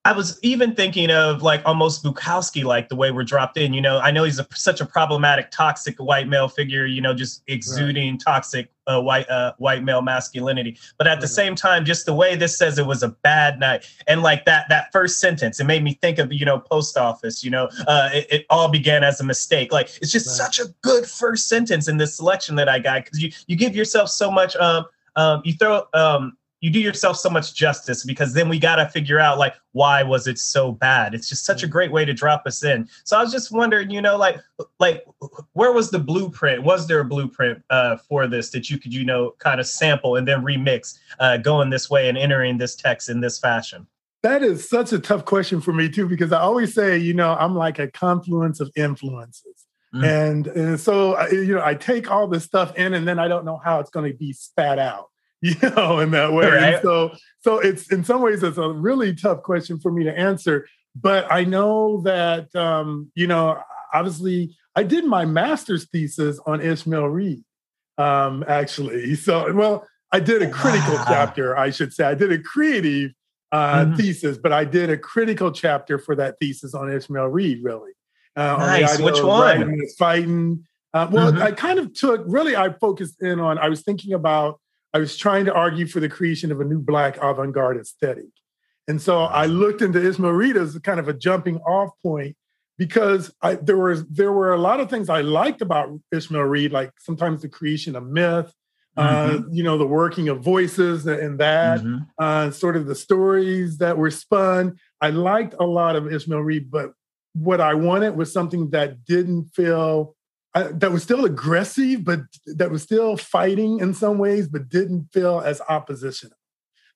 I was even thinking of like almost Bukowski, like the way we're dropped in. You know, I know he's a, such a problematic, toxic white male figure. You know, just exuding right. toxic uh, white uh, white male masculinity. But at right. the same time, just the way this says it was a bad night, and like that that first sentence, it made me think of you know post office. You know, uh, it, it all began as a mistake. Like it's just right. such a good first sentence in this selection that I got because you you give yourself so much. Um, um, you throw um you do yourself so much justice because then we got to figure out like why was it so bad? It's just such a great way to drop us in. So i was just wondering you know like like where was the blueprint? Was there a blueprint uh, for this that you could you know kind of sample and then remix uh, going this way and entering this text in this fashion? That is such a tough question for me too because i always say you know i'm like a confluence of influences. Mm-hmm. and, and so you know i take all this stuff in and then i don't know how it's going to be spat out <laughs> you know, in that way. Right. so, so it's in some ways it's a really tough question for me to answer. But I know that um, you know, obviously, I did my master's thesis on Ishmael Reed, um, actually. So, well, I did a critical wow. chapter, I should say. I did a creative uh, mm-hmm. thesis, but I did a critical chapter for that thesis on Ishmael Reed, really. Uh, nice. On Which one? Fighting. Uh, well, mm-hmm. I kind of took, really, I focused in on, I was thinking about, I was trying to argue for the creation of a new Black avant garde aesthetic. And so I looked into Ishmael Reed as kind of a jumping off point because I, there was there were a lot of things I liked about Ishmael Reed, like sometimes the creation of myth, uh, mm-hmm. uh, you know, the working of voices and that, mm-hmm. uh, sort of the stories that were spun. I liked a lot of Ishmael Reed, but what I wanted was something that didn't feel that was still aggressive, but that was still fighting in some ways, but didn't feel as oppositional.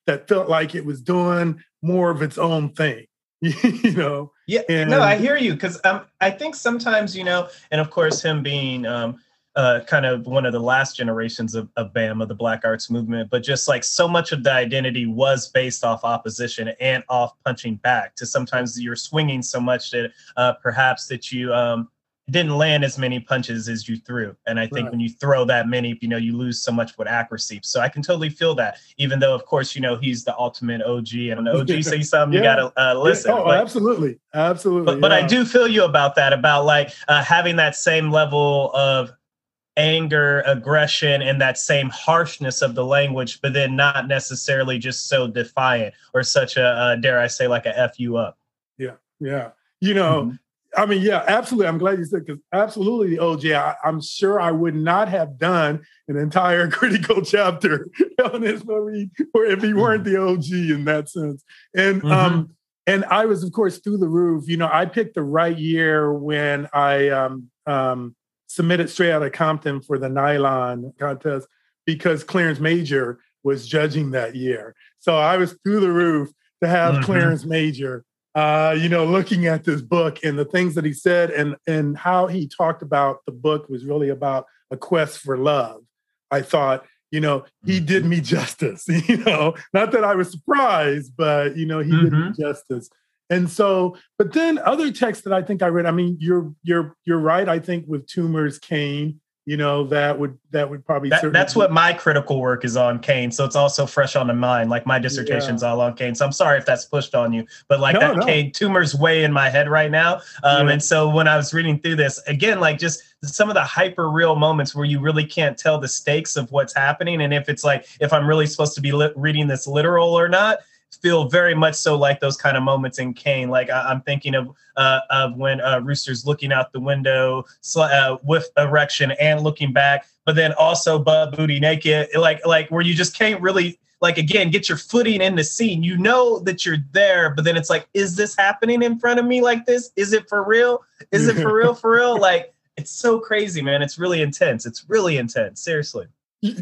That felt like it was doing more of its own thing. <laughs> you know. Yeah. And, no, I hear you because um, I think sometimes you know, and of course, him being um, uh, kind of one of the last generations of, of BAM, of the Black Arts Movement, but just like so much of the identity was based off opposition and off punching back. To sometimes you're swinging so much that uh, perhaps that you um, didn't land as many punches as you threw. And I think right. when you throw that many, you know, you lose so much with accuracy. So I can totally feel that, even though, of course, you know, he's the ultimate OG. And when OG <laughs> say something, yeah. you got to uh, listen. Yeah. Oh, but, absolutely. Absolutely. But, but I do feel you about that, about like uh, having that same level of anger, aggression, and that same harshness of the language, but then not necessarily just so defiant or such a, uh, dare I say, like a F you up. Yeah. Yeah. You know, mm-hmm I mean, yeah, absolutely. I'm glad you said because absolutely the OJ. I, am sure I would not have done an entire <laughs> critical chapter <laughs> on Ishmael Reed or if he weren't the OG in that sense. And mm-hmm. um, and I was, of course, through the roof. You know, I picked the right year when I um, um, submitted straight out of Compton for the Nilon contest because Clarence Major was judging that year. So I was through the roof to have mm-hmm. Clarence Major uh, you know, looking at this book and the things that he said and and how he talked about the book was really about a quest for love. I thought, you know, he mm-hmm. did me <laughs> justice. <laughs> You know, not that I was surprised, but you know, he mm-hmm. did me mm-hmm. justice. And so, but then other texts that I think I read. I mean, you're you're you're right. I think with Toomer's, Cane you know that would that would probably that, that's what my critical work is on cane so it's also fresh on the mind like my dissertation's yeah. all on cane so i'm sorry if that's pushed on you but like no, that no. Cane Toomer's way in my head right now um, yeah. and so when i was reading through this again like just some of the hyper real moments where you really can't tell the stakes of what's happening and if it's like if i'm really supposed to be li- reading this literal or not feel very much so like those kind of moments in Cane. Like I, am thinking of uh, of when uh, Rooster's looking out the window uh, with erection and looking back, but then also butt booty naked, like like where you just can't really like again get your footing in the scene. You know that you're there, but then it's like, is this happening in front of me like this? Is it for real? Is it for real? For real? <laughs> Like it's so crazy, man. It's really intense. It's really intense. Seriously.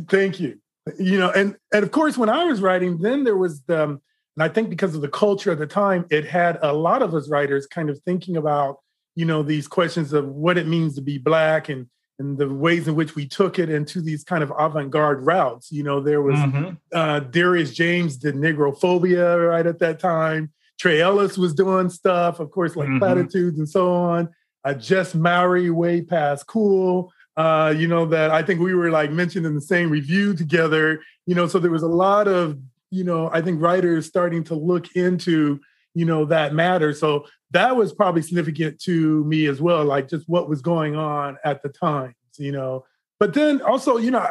Thank you. You know, and and of course, when I was writing, then there was the um, and I think because of the culture at the time, it had a lot of us writers kind of thinking about, you know, these questions of what it means to be black and and the ways in which we took it into these kind of avant-garde routes. You know, there was mm-hmm. uh, Darius James did Negrophobia right at that time. Trey Ellis was doing stuff, of course, like mm-hmm. platitudes and so on. Uh, Jess Mowry, way past cool. Uh, you know, that I think we were like mentioned in the same review together. You know, so there was a lot of you know, I think writers starting to look into, you know, that matter. So that was probably significant to me as well, like just what was going on at the times, you know. But then also, you know,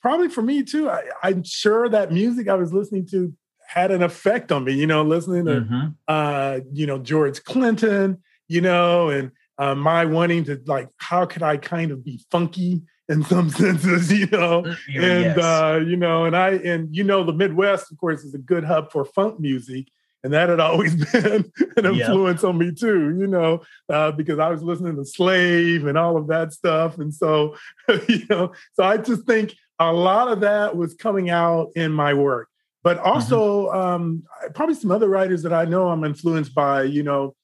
probably for me too, I, am sure that music I was listening to had an effect on me, you know, listening to, mm-hmm. uh, you know, George Clinton, you know, and uh, my wanting to like, how could I kind of be funky, in some senses, you know. <laughs> Mm, and yes. uh, you know, and I and you know, the Midwest, of course, is a good hub for funk music. And that had always <laughs> been an influence on me too, you know, uh, because I was listening to Slave and all of that stuff. And so, <laughs> you know, so I just think a lot of that was coming out in my work. But mm-hmm. also, mm-hmm. um, probably some other writers that I know I'm influenced by, you know,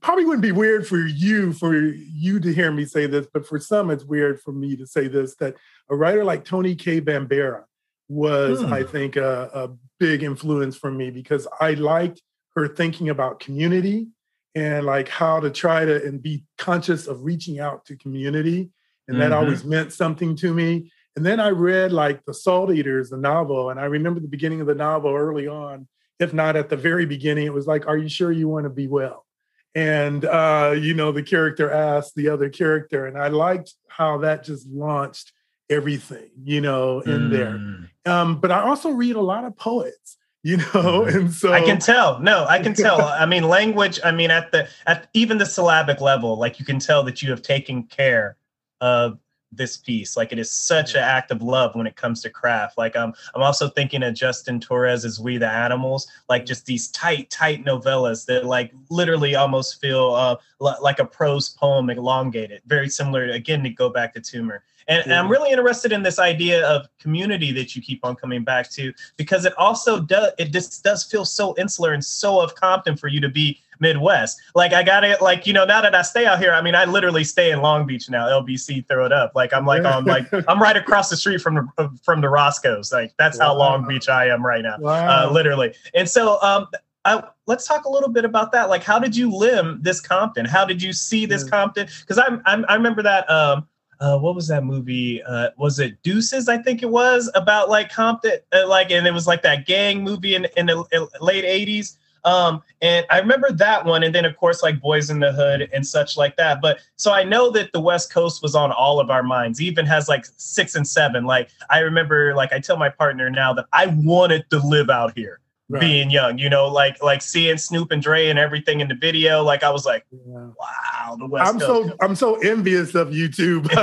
probably wouldn't be weird for you for you to hear me say this, but for some it's weird for me to say this that a writer like Toni Cade Bambara was, hmm. I think, a, a big influence for me because I liked her thinking about community and like how to try to and be conscious of reaching out to community. And mm-hmm. that always meant something to me. And then I read like The Salt Eaters, the novel, and I remember the beginning of the novel early on if not at the very beginning, it was like, "Are you sure you want to be well?" And uh, you know, the character asked the other character, and I liked how that just launched everything, you know, in mm. there. Um, but I also read a lot of poets <laughs> you know mm-hmm. and so i can tell no i can <laughs> tell i mean language i mean at the at even the syllabic level like you can tell that you have taken care of this piece. Like it is such an act of love when it comes to craft. Like um, I'm also thinking of Justin Torres's We the Animals, like just these tight, tight novellas that like literally almost feel uh, l- like a prose poem elongated. Very similar, again, to go back to Toomer. And, and, I'm really interested in this idea of community that you keep on coming back to because it also does it just does feel so insular and so of Compton for you to be Midwest. Like I got it. Like you know, now that I stay out here, I mean, I literally stay in Long Beach now. LBC, throw it up. Like I'm like on like <laughs> I'm right across the street from the from the Roscoe's. Like that's wow. how Long Beach I am right now. Wow. Uh, literally. And so um, I, let's talk a little bit about that. Like, how did you limn this Compton? How did you see this yeah. Compton? Because I'm, I'm, i remember that. Um, uh, what was that movie? Uh, was it Deuces? I think it was about like Compton, uh, like, and it was like that gang movie in, in the late '80s. Um, and I remember that one, and then of course like Boys in the Hood and such like that. But so I know that the West Coast was on all of our minds. Even has like six and seven. Like I remember, like I tell my partner now that I wanted to live out here right. being young, you know, like like seeing Snoop and Dre and everything in the video. Like I was like, wow, the West I'm Coast. so I'm so envious of you too. <laughs> so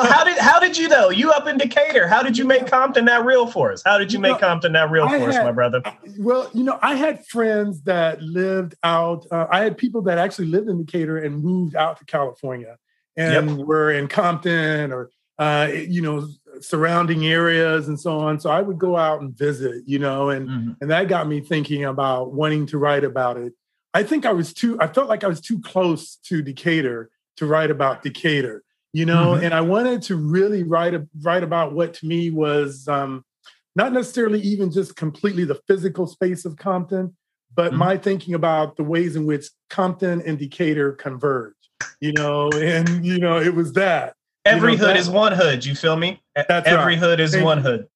how did how did you though? You up in Decatur? How did you make Compton that real for us? How did you, you make know, Compton that real I for had, us, my brother? Well, you know, I had friends that lived out. Uh, I had people that actually lived in Decatur and moved out to California and yep. were in Compton or uh, you know surrounding areas and so on. So I would go out and visit, you know, and mm-hmm. and that got me thinking about wanting to write about it. I think I was too. I felt like I was too close to Decatur to write about Decatur, you know, mm-hmm. and I wanted to really write a, write about what to me was um, not necessarily even just completely the physical space of Compton, but mm-hmm. my thinking about the ways in which Compton and Decatur converge, you know, and you know, it was that Every you know, hood that, is one hood. You feel me? That's Every right. hood is Thank one you. hood.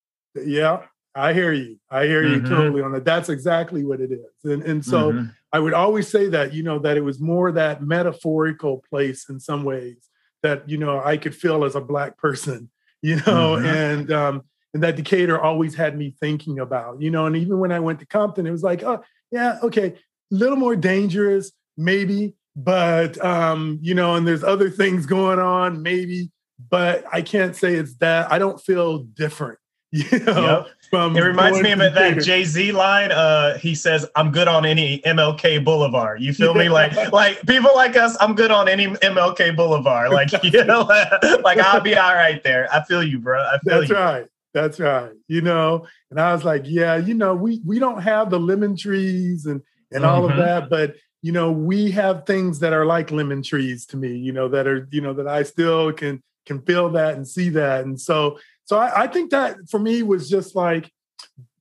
Yeah, I hear you. I hear you mm-hmm. totally on that. That's exactly what it is. And and so mm-hmm. I would always say that, you know, that it was more that metaphorical place in some ways that, you know, I could feel as a black person, <laughs> you know, mm-hmm. and um and that Decatur always had me thinking about, you know, and even when I went to Compton, it was like, oh, yeah, okay, a little more dangerous, maybe, but um, you know, and there's other things going on, maybe, but I can't say it's that. I don't feel different. <laughs> You know, yep. it reminds me of that Jay Z line. Uh, he says, "I'm good on any MLK Boulevard." You feel me? Like, like people like us, I'm good on any MLK Boulevard. <laughs> Like, you know, <laughs> like I'll be all right there. I feel you, bro. I feel That's you. right. That's right. You know, and I was like, yeah, you know, we we don't have the lemon trees and and mm-hmm. all of mm-hmm. that, but you know, we have things that are like lemon trees to me. You know, that are you know that I still can can feel that and see that. And so, so I, I think that for me was just like,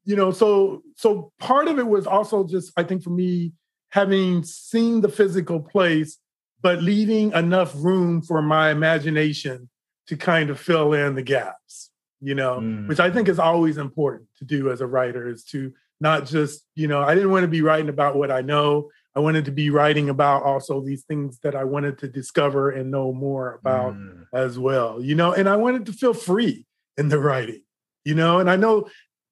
you know, so so part of it was also just I think for me having seen the physical place, but leaving enough room for my imagination to kind of fill in the gaps, you know, mm. which I think is always important to do as a writer is to not just, you know, I didn't want to be writing about what I know. I wanted to be writing about also these things that I wanted to discover and know more about mm. as well, you know, and I wanted to feel free in the writing, you know, and I know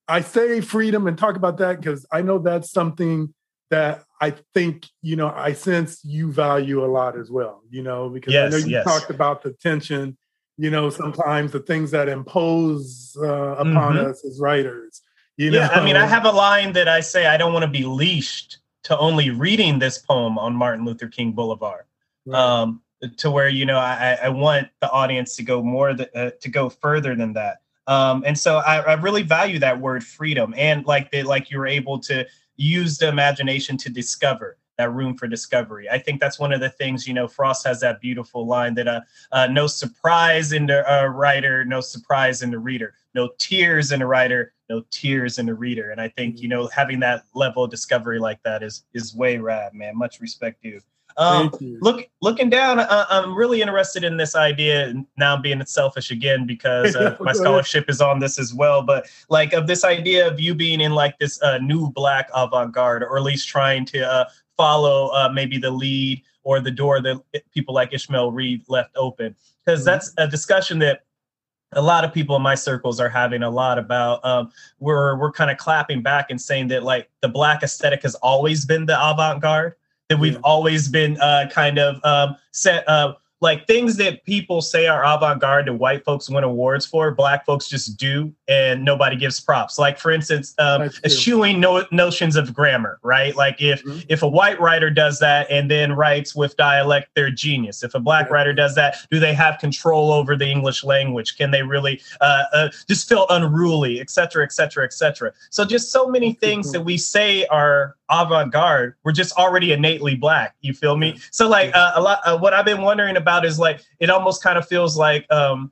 I say freedom and talk about that because I know that's something that I think, you know, I sense you value a lot as well, you know, because yes, I know you yes. talked about the tension, you know, sometimes the things that impose uh, upon mm-hmm. us as writers. You know? Yeah, I mean, I have a line that I say I don't want to be leashed to only reading this poem on Martin Luther King Boulevard. Right. Um, to where you know I, I want the audience to go more th- uh, to go further than that. Um, and so I, I, really value that word freedom and like that like you were able to use the imagination to discover that room for discovery. I think that's one of the things, you know, Frost has that beautiful line that uh, uh no surprise in the uh, writer, no surprise in the reader, no tears in the writer, no tears in the reader. And I think, you know, having that level of discovery like that is is way rad, man. Much respect to you. Um, look, looking down, uh, I'm really interested in this idea. Now being selfish again because uh, <laughs> my scholarship is on this as well. But like of this idea of you being in like this uh, new black avant-garde, or at least trying to uh, follow uh, maybe the lead or the door that people like Ishmael Reed left open, because mm-hmm. that's a discussion that a lot of people in my circles are having a lot about um, we're we're kind of clapping back and saying that like the black aesthetic has always been the avant-garde that we've yeah. always been uh, kind of um, set uh, like things that people say are avant-garde that white folks win awards for black folks just do and nobody gives props. Like for instance um, eschewing no- notions of grammar right? Like if mm-hmm. if a white writer does that and then writes with dialect they're genius. If a black yeah. writer does that do they have control over the english language? Can they really uh, uh, just feel unruly et cetera et cetera et cetera? So just so many things that we say are avant-garde we're just already innately black. You feel me? So like uh, a lot uh, what i've been wondering about is like it almost kind of feels like um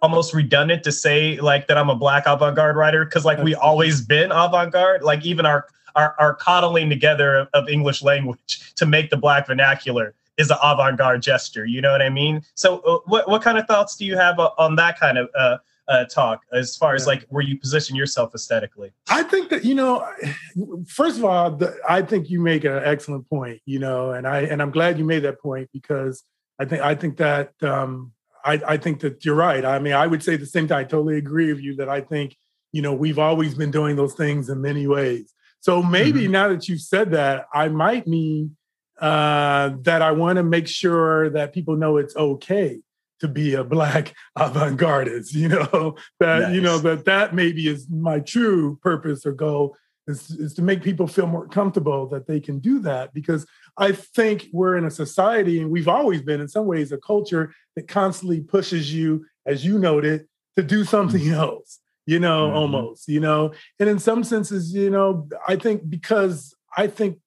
almost redundant to say like that i'm a black avant-garde writer because like we always been avant-garde like even our our, our coddling together of, of english language <laughs> to make the black vernacular is an avant-garde gesture you know what i mean so uh, what, what kind of thoughts do you have uh, on that kind of uh, uh, talk as far as like where you position yourself aesthetically? I think that you know, <sighs> first of all, the, I think you make an excellent point. You know, and I and I'm glad you made that point because I think I think that um, I, I think that you're right. I mean, I would say the same thing. I totally agree with you that I think you know we've always been doing those things in many ways. So maybe mm-hmm. now that you've said that, I might mean uh, that I want to make sure that people know it's okay to be a black <laughs> avant-gardist you know <laughs> that nice. you know that that maybe is my true purpose or goal is, is to make people feel more comfortable that they can do that because i think we're in a society and we've always been in some ways a culture that constantly pushes you as you noted to do something mm-hmm. else you know mm-hmm. almost you know and in some senses you know i think because i think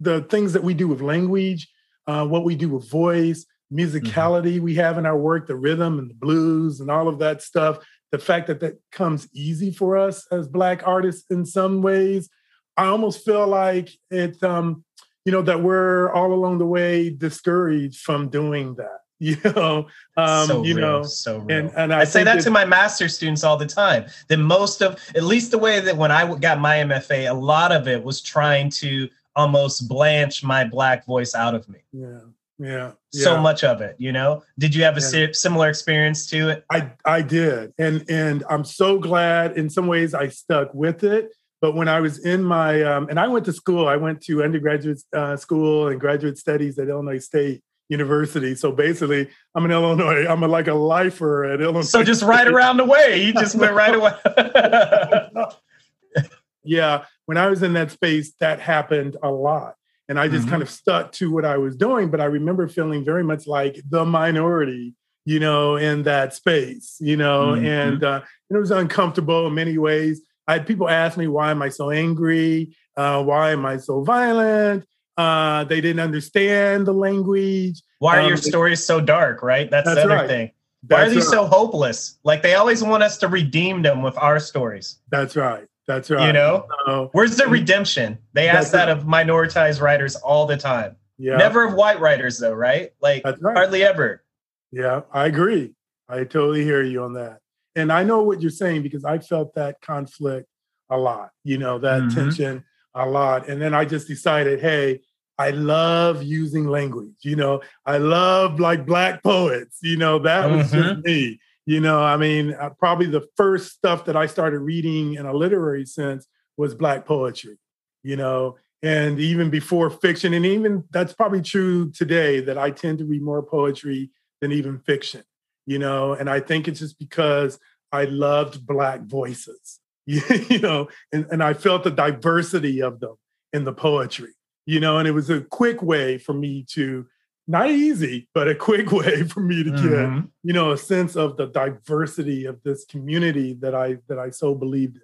the things that we do with language uh, what we do with voice Mm-hmm. musicality mm-hmm. we have in our work, the rhythm and the blues and all of that stuff, the fact that that comes easy for us as Black artists in some ways, I almost feel like it, um, you know, that we're all along the way discouraged from doing that. <laughs> You know, um, so you real, know, so real. And, and I, I say that, to my master students all the time. That most of, at least the way that when I got my MFA, a lot of it was trying to almost blanch my black voice out of me. Yeah yeah, so much of it you know did you have a yeah. similar experience to it i i did and and i'm so glad in some ways i stuck with it but when i was in my um, and i went to school i went to undergraduate uh, school and graduate studies at illinois state university so basically i'm in illinois i'm a, like a lifer at illinois so just right around the way you just went right away <laughs> yeah when i was in that space that happened a lot and I just mm-hmm. kind of stuck to what I was doing. But I remember feeling very much like the minority, you know, in that space, you know, mm-hmm. and uh, it was uncomfortable in many ways. I had people ask me, why am I so angry? Uh, why am I so violent? Uh, they didn't understand the language. Why are um, your stories so dark, right? That's, that's the other right. thing. Why that's are these right. so hopeless? Like they always want us to redeem them with our stories. That's right. That's right. You know, so, where's the redemption? They ask that right. of minoritized writers all the time. Yeah. Never of white writers, though, right? Like right. hardly ever. Yeah, I agree. I totally hear you on that. And I know what you're saying because I felt that conflict a lot, you know, that mm-hmm. tension a lot. And then I just decided, hey, I love using language. You know, I love like black poets. You know, that was mm-hmm. just me. You know, I mean, uh, probably the first stuff that I started reading in a literary sense was Black poetry, you know, and even before fiction. And even that's probably true today that I tend to read more poetry than even fiction, you know, and I think it's just because I loved Black voices, <laughs> you know, and, and I felt the diversity of them in the poetry, you know, and it was a quick way for me to not easy, but a quick <laughs> way for me to mm-hmm. get, you know, a sense of the diversity of this community that I that I so believed in,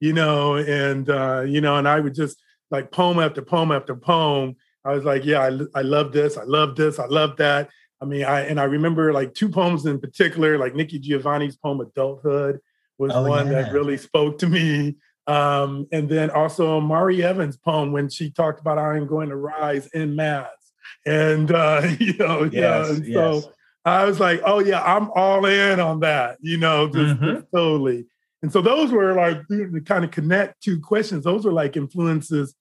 you know, and uh, you know, and I would just like poem after poem after poem. I was like, yeah, I, I love this. I love this. I love that. I mean, I and I remember like two poems in particular, like Nikki Giovanni's poem "Adulthood" was oh, one yeah. that really spoke to me. Um, and then also Mari Evans' poem when she talked about I am going to rise in mass. And uh, <laughs> you know, yes, yeah, and yes. so I was like, oh yeah, I'm all in on that, you know, just, mm-hmm. just totally. And so those were like to kind of connect two questions. Those were like influences,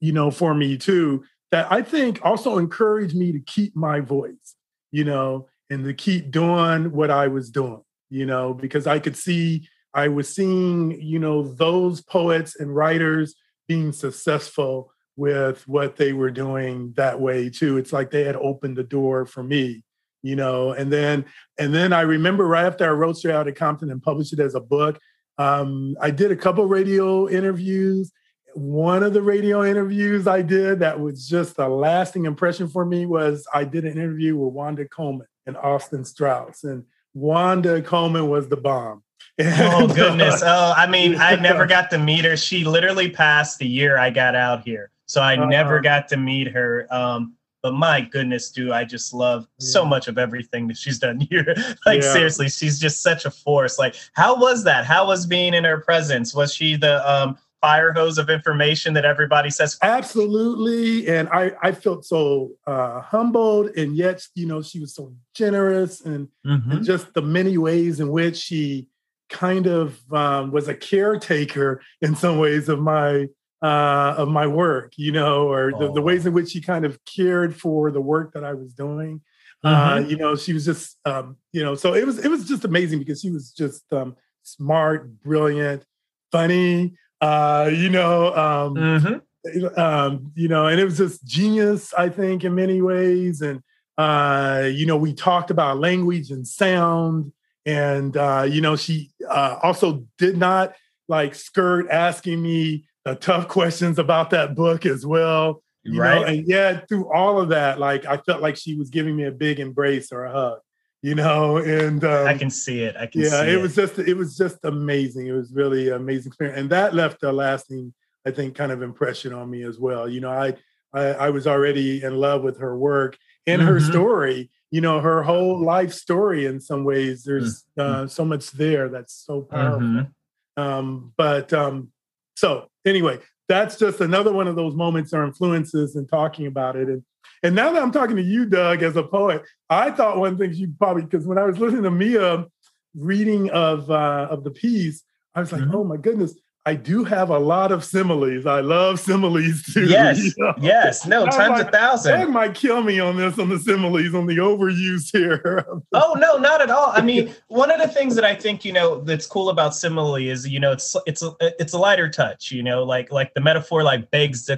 you know, for me too, that I think also encouraged me to keep my voice, you know, and to keep doing what I was doing, you know, because I could see I was seeing, you know, those poets and writers being successful with what they were doing that way too. It's like they had opened the door for me, you know. And then and then I remember right after I wrote Straight out of Compton and published it as a book, um, I did a couple radio interviews. One of the radio interviews I did that was just a lasting impression for me was I did an interview with Wanda Coleman and Austin Straus. And Wanda Coleman was the bomb oh <laughs> goodness! Oh, I mean, I never got to meet her. She literally passed the year I got out here, so I uh-huh. never got to meet her. Um, but my goodness, do I just love yeah. so much of everything that she's done here. <laughs> like yeah. seriously, she's just such a force. Like, how was that? How was being in her presence? Was she the um, fire hose of information that everybody says? Absolutely, and I I felt so uh, humbled, and yet you know she was so generous, and, mm-hmm. and just the many ways in which she kind of um, was a caretaker in some ways of my uh, of my work, you know, or the, the, ways in which she kind of cared for the work that I was doing. Uh, mm-hmm. Uh, you know, she was just, um, you know, so it was it was just amazing because she was just um, smart, brilliant, funny. Uh, you know, um, mm-hmm. um, you know, and it was just genius, I think, in many ways. And uh, you know, we talked about language and sound and uh, you know she uh, also did not like skirt asking me the tough questions about that book as well you right know? and yeah through all of that like i felt like she was giving me a big embrace or a hug you know and um, i can see it i can yeah it, it was just it was just amazing it was really amazing experience and that left a lasting i think kind of impression on me as well you know i i, I was already in love with her work and mm-hmm. her story you know her whole life story in some ways there's mm-hmm. uh, so much there that's so powerful mm-hmm. um, but um, so anyway that's just another one of those moments or influences and in talking about it and and now that i'm talking to you doug as a poet i thought one thing you probably because when i was listening to mia reading of uh, of the piece i was like mm-hmm. oh my goodness I do have a lot of similes. I love similes <laughs> too. Yes, you know? yes, no, tons of thousands. That might kill me on this, on the similes, on the overuse here. <laughs> oh no, not at all. I mean, one of the things that I think you know that's cool about simile is you know it's it's a it's a lighter touch. You know, like like the metaphor like begs the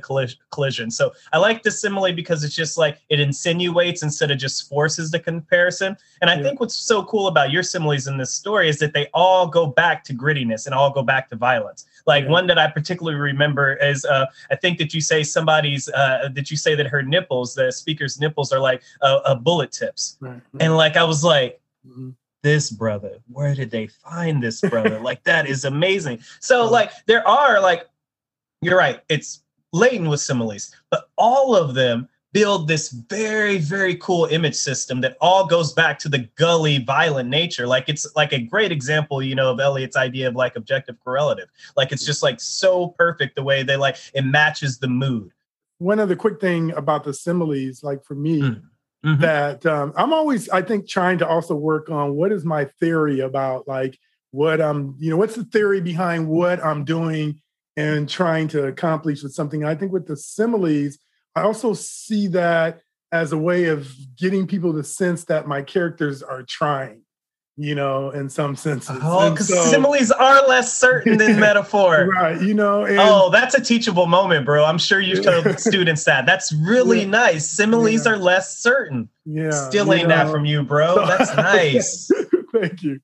collision. So I like the simile because it's just like it insinuates instead of just forces the comparison. And I yeah. think what's so cool about your similes in this story is that they all go back to grittiness and all go back to violence. Like one that I particularly remember is uh, I think that you say somebody's uh, that you say that her nipples, the speaker's nipples, are like uh, uh bullet tips, right. and like I was like. Mm-hmm. This brother where did they find this brother? <laughs> Like that is amazing. So like there are like you're right it's laden with similes but all of them build this very very cool image system that all goes back to the gully violent nature like it's like a great example you know of eliot's idea of like objective correlative like it's just like so perfect the way they like it matches the mood one other quick thing about the similes like for me mm. mm-hmm. that um, i'm always i think trying to also work on what is my theory about like what i'm you know what's the theory behind what i'm doing and trying to accomplish with something i think with the similes I also see that as a way of getting people to sense that my characters are trying, you know, in some senses. Oh, because so, similes are less certain than <laughs> metaphor. Right, you know. And, oh, that's a teachable moment, bro. I'm sure you've told <laughs> students that. That's really yeah. nice. Similes yeah. are less certain. Yeah. Stealing that from you, bro. <laughs> That's nice. Thank you.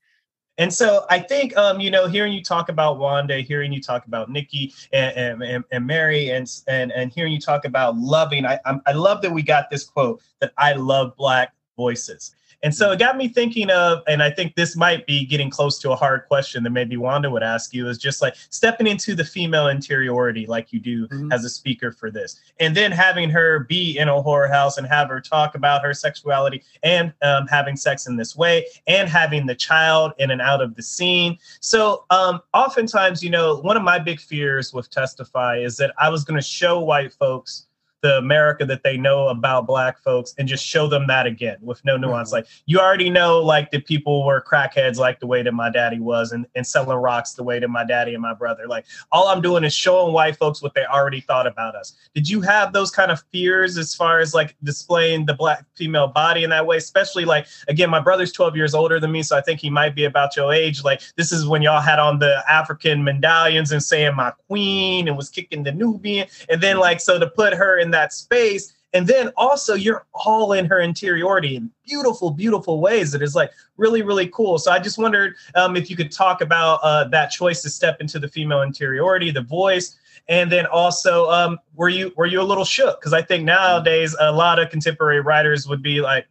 And so I think, um, you know, hearing you talk about Wanda, hearing you talk about Nikki and, and, and Mary, and, and and hearing you talk about loving, I I love that we got this quote that I love Black voices. And so it got me thinking of, and I think this might be getting close to a hard question that maybe Wanda would ask you is just like stepping into the female interiority like you do mm-hmm. as a speaker for this. And then having her be in a horror house and have her talk about her sexuality and um, having sex in this way and having the child in and out of the scene. So um, oftentimes, you know, one of my big fears with Testify is that I was going to show white folks the America that they know about black folks and just show them that again with no nuance. Mm-hmm. Like you already know like that people were crackheads like the way that my daddy was and, and selling rocks the way that my daddy and my brother. Like all I'm doing is showing white folks what they already thought about us. Did you have those kind of fears as far as like displaying the black female body in that way? Especially like again, my brother's 12 years older than me, so I think he might be about your age. Like this is when y'all had on the African medallions and saying my queen and was kicking the Nubian. And then like so to put her in that space. And then also you're all in her interiority in beautiful, beautiful ways that is like really, really cool. So I just wondered um, if you could talk about uh, that choice to step into the female interiority, the voice, and then also um, were you were you a little shook? Because I think nowadays a lot of contemporary writers would be like,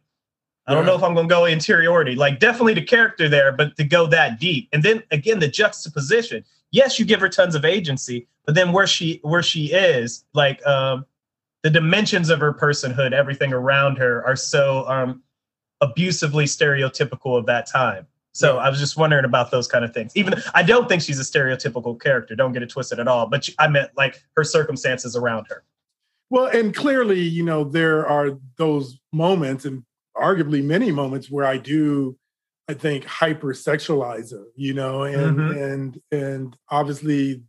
I don't know if I'm going to go interiority. Like definitely the character there, but to go that deep. And then again, the juxtaposition. Yes, you give her tons of agency, but then where she where she is, like um, the dimensions of her personhood, everything around her are so um, abusively stereotypical of that time. So yeah. I was just wondering about those kind of things. Even I don't think she's a stereotypical character. Don't get it twisted at all. But I meant like her circumstances around her. Well, and clearly, you know, there are those moments, and arguably many moments, where I do, I think, hypersexualize her. You know, and mm-hmm. and and obviously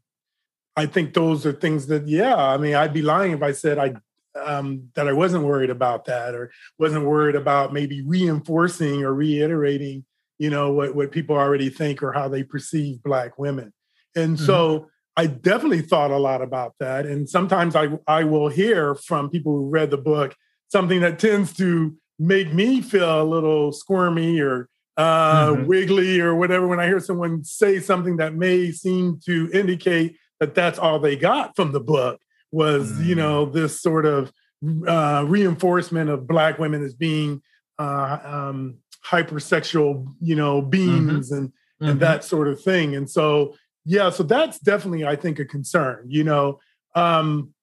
I think those are things that, yeah, I mean, I'd be lying if I said I um, that I wasn't worried about that or wasn't worried about maybe reinforcing or reiterating, you know, what what people already think or how they perceive Black women. And mm-hmm. so I definitely thought a lot about that. And sometimes I I will hear from people who read the book something that tends to make me feel a little squirmy or uh, mm-hmm. wiggly or whatever when I hear someone say something that may seem to indicate that that's all they got from the book was mm. you know this sort of uh, reinforcement of black women as being uh, um, hypersexual you know beings mm-hmm. and mm-hmm. and that sort of thing and so yeah so that's definitely i think a concern you know um,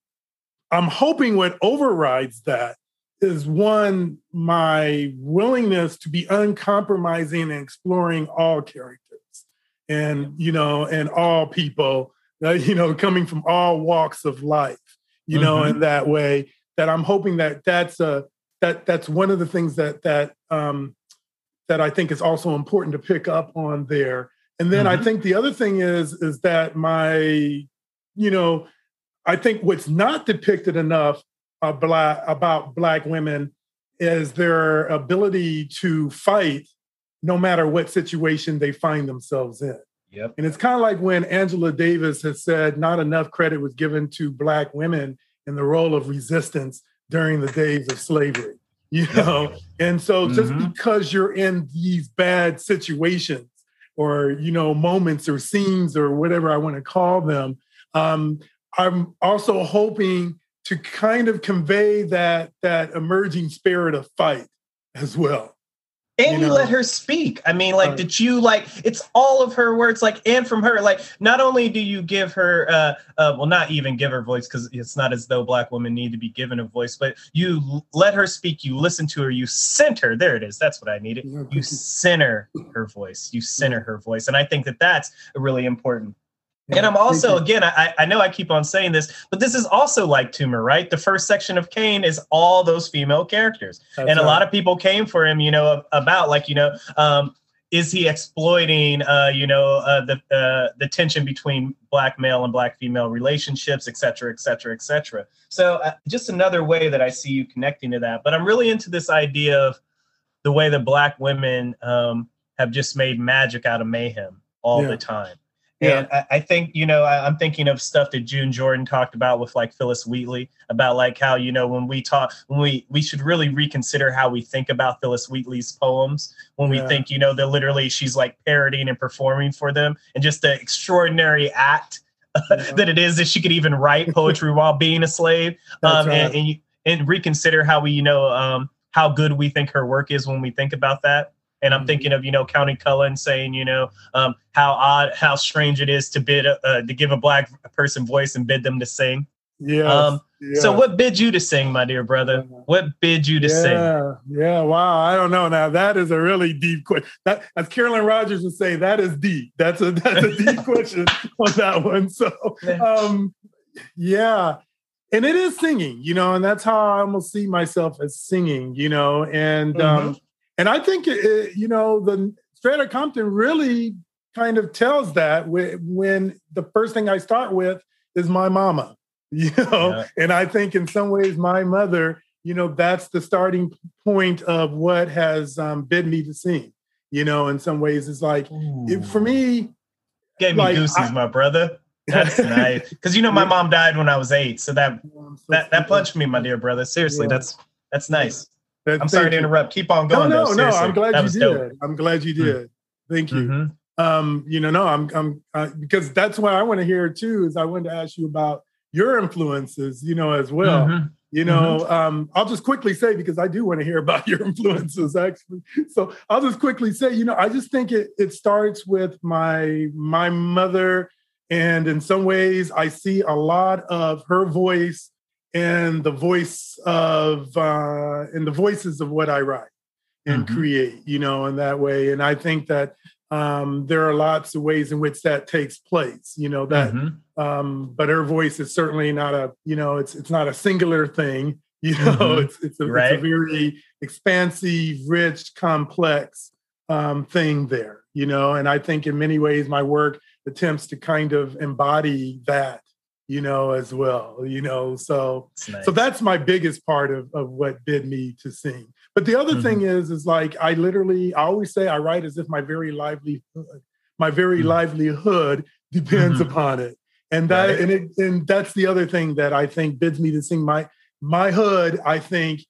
i'm hoping what overrides that is one my willingness to be uncompromising and exploring all characters and you know and all people you know, coming from all walks of life, you know, mm-hmm. in that way. That I'm hoping that that's a that that's one of the things that that um, that I think is also important to pick up on there. And then mm-hmm. I think the other thing is is that my, you know, I think what's not depicted enough black, about black women is their ability to fight no matter what situation they find themselves in. Yep. And it's kind of like when Angela Davis has said not enough credit was given to Black women in the role of resistance during the days of slavery, <laughs> you know? And so just mm-hmm. because you're in these bad situations or, you know, moments or scenes or whatever I want to call them, um, I'm also hoping to kind of convey that that emerging spirit of fight as well and you, know? you, let her speak. I mean like did you like it's all of her words like and from her like not only do you give her uh, uh well not even give her voice because it's not as though black women need to be given a voice but you let her speak you listen to her you center there it is. That's what i needed. You center her voice. You center her voice. And i think that that's a really important and I'm also, again, I, I know I keep on saying this, but this is also like Toomer, right? The first section of Cane is all those female characters. That's and a lot of people came for him, you know, about like, you know, um, is he exploiting, uh, you know, uh, the uh, the tension between black male and black female relationships, et cetera, et cetera, et cetera. So uh, just another way that I see you connecting to that. But I'm really into this idea of the way that black women um, have just made magic out of mayhem all yeah. the time. And yeah. I, I, think, you know, I, am thinking of stuff that June Jordan talked about with like Phillis Wheatley about like how, you know, when we talk, when we, we should really reconsider how we think about Phillis Wheatley's poems when yeah. we think, you know, that literally she's like parodying and performing for them and just the extraordinary act <laughs> yeah. that it is that she could even write poetry while being a slave. <laughs> Um, right. and, and, you, and reconsider how we, you know, um, how good we think her work is when we think about that. And I'm Mhm. thinking of you know Countee Cullen saying you know um, how odd, how strange it is to bid uh, to give a black person voice and bid them to sing. Yeah. Um, So what bid you to sing, my dear brother? What bid you to sing? yeah, yeah. Wow. I don't know. Now that is a really deep question. That, as Carolyn Rodgers would say, that is deep. That's a that's a deep <laughs> question on that one. So, um, yeah, and it is singing, you know, and that's how I almost see myself as singing, you know, and um, and I think it, it- you know the Straight Outta Compton really kind of tells that when, when the first thing I start with is my mama, <laughs> you know, Yeah. and I think in some ways my mother, you know, that's the starting point of what has um, bid me to sing. You know, in some ways, it's like it, for me. Gave me like, goosies, I- my brother. That's <laughs> nice. Because you know my mom died when I was eight, so that so that that punched me, my dear brother. Seriously, Yeah. that's that's nice. That- I'm sorry thank to interrupt. Keep on going. no, though. no. I'm glad that you did. dope. I'm glad you Hmm. did. Thank you. Mhm. um you know no i'm i'm uh, because that's what i want to hear too is i wanted to ask you about your influences you know as well Mhm. you know um i'll just quickly say because i do want to hear about <laughs> your influences actually so i'll just quickly say you know i just think it it starts with my my mother and in some ways i see a lot of her voice and the voice of uh and the voices of what i write and Mhm. create you know in that way and i think that um, there are lots of ways in which that takes place you know that Mhm. um, but her voice is certainly not a you know it's it's not a singular thing <laughs> you know Mhm. it's it's a, it's a very expansive rich complex um, thing there you know and i think in many ways my work attempts to kind of embody that you know as well you know so nice. so that's my biggest part of, of what bid me to sing. But the other thing is, is like I literally, I always say I write as if my very livelihood, my very Mhm. livelihood depends Mhm. upon it. And that Right. and it and that's the other thing that I think bids me to sing. My my hood, I think,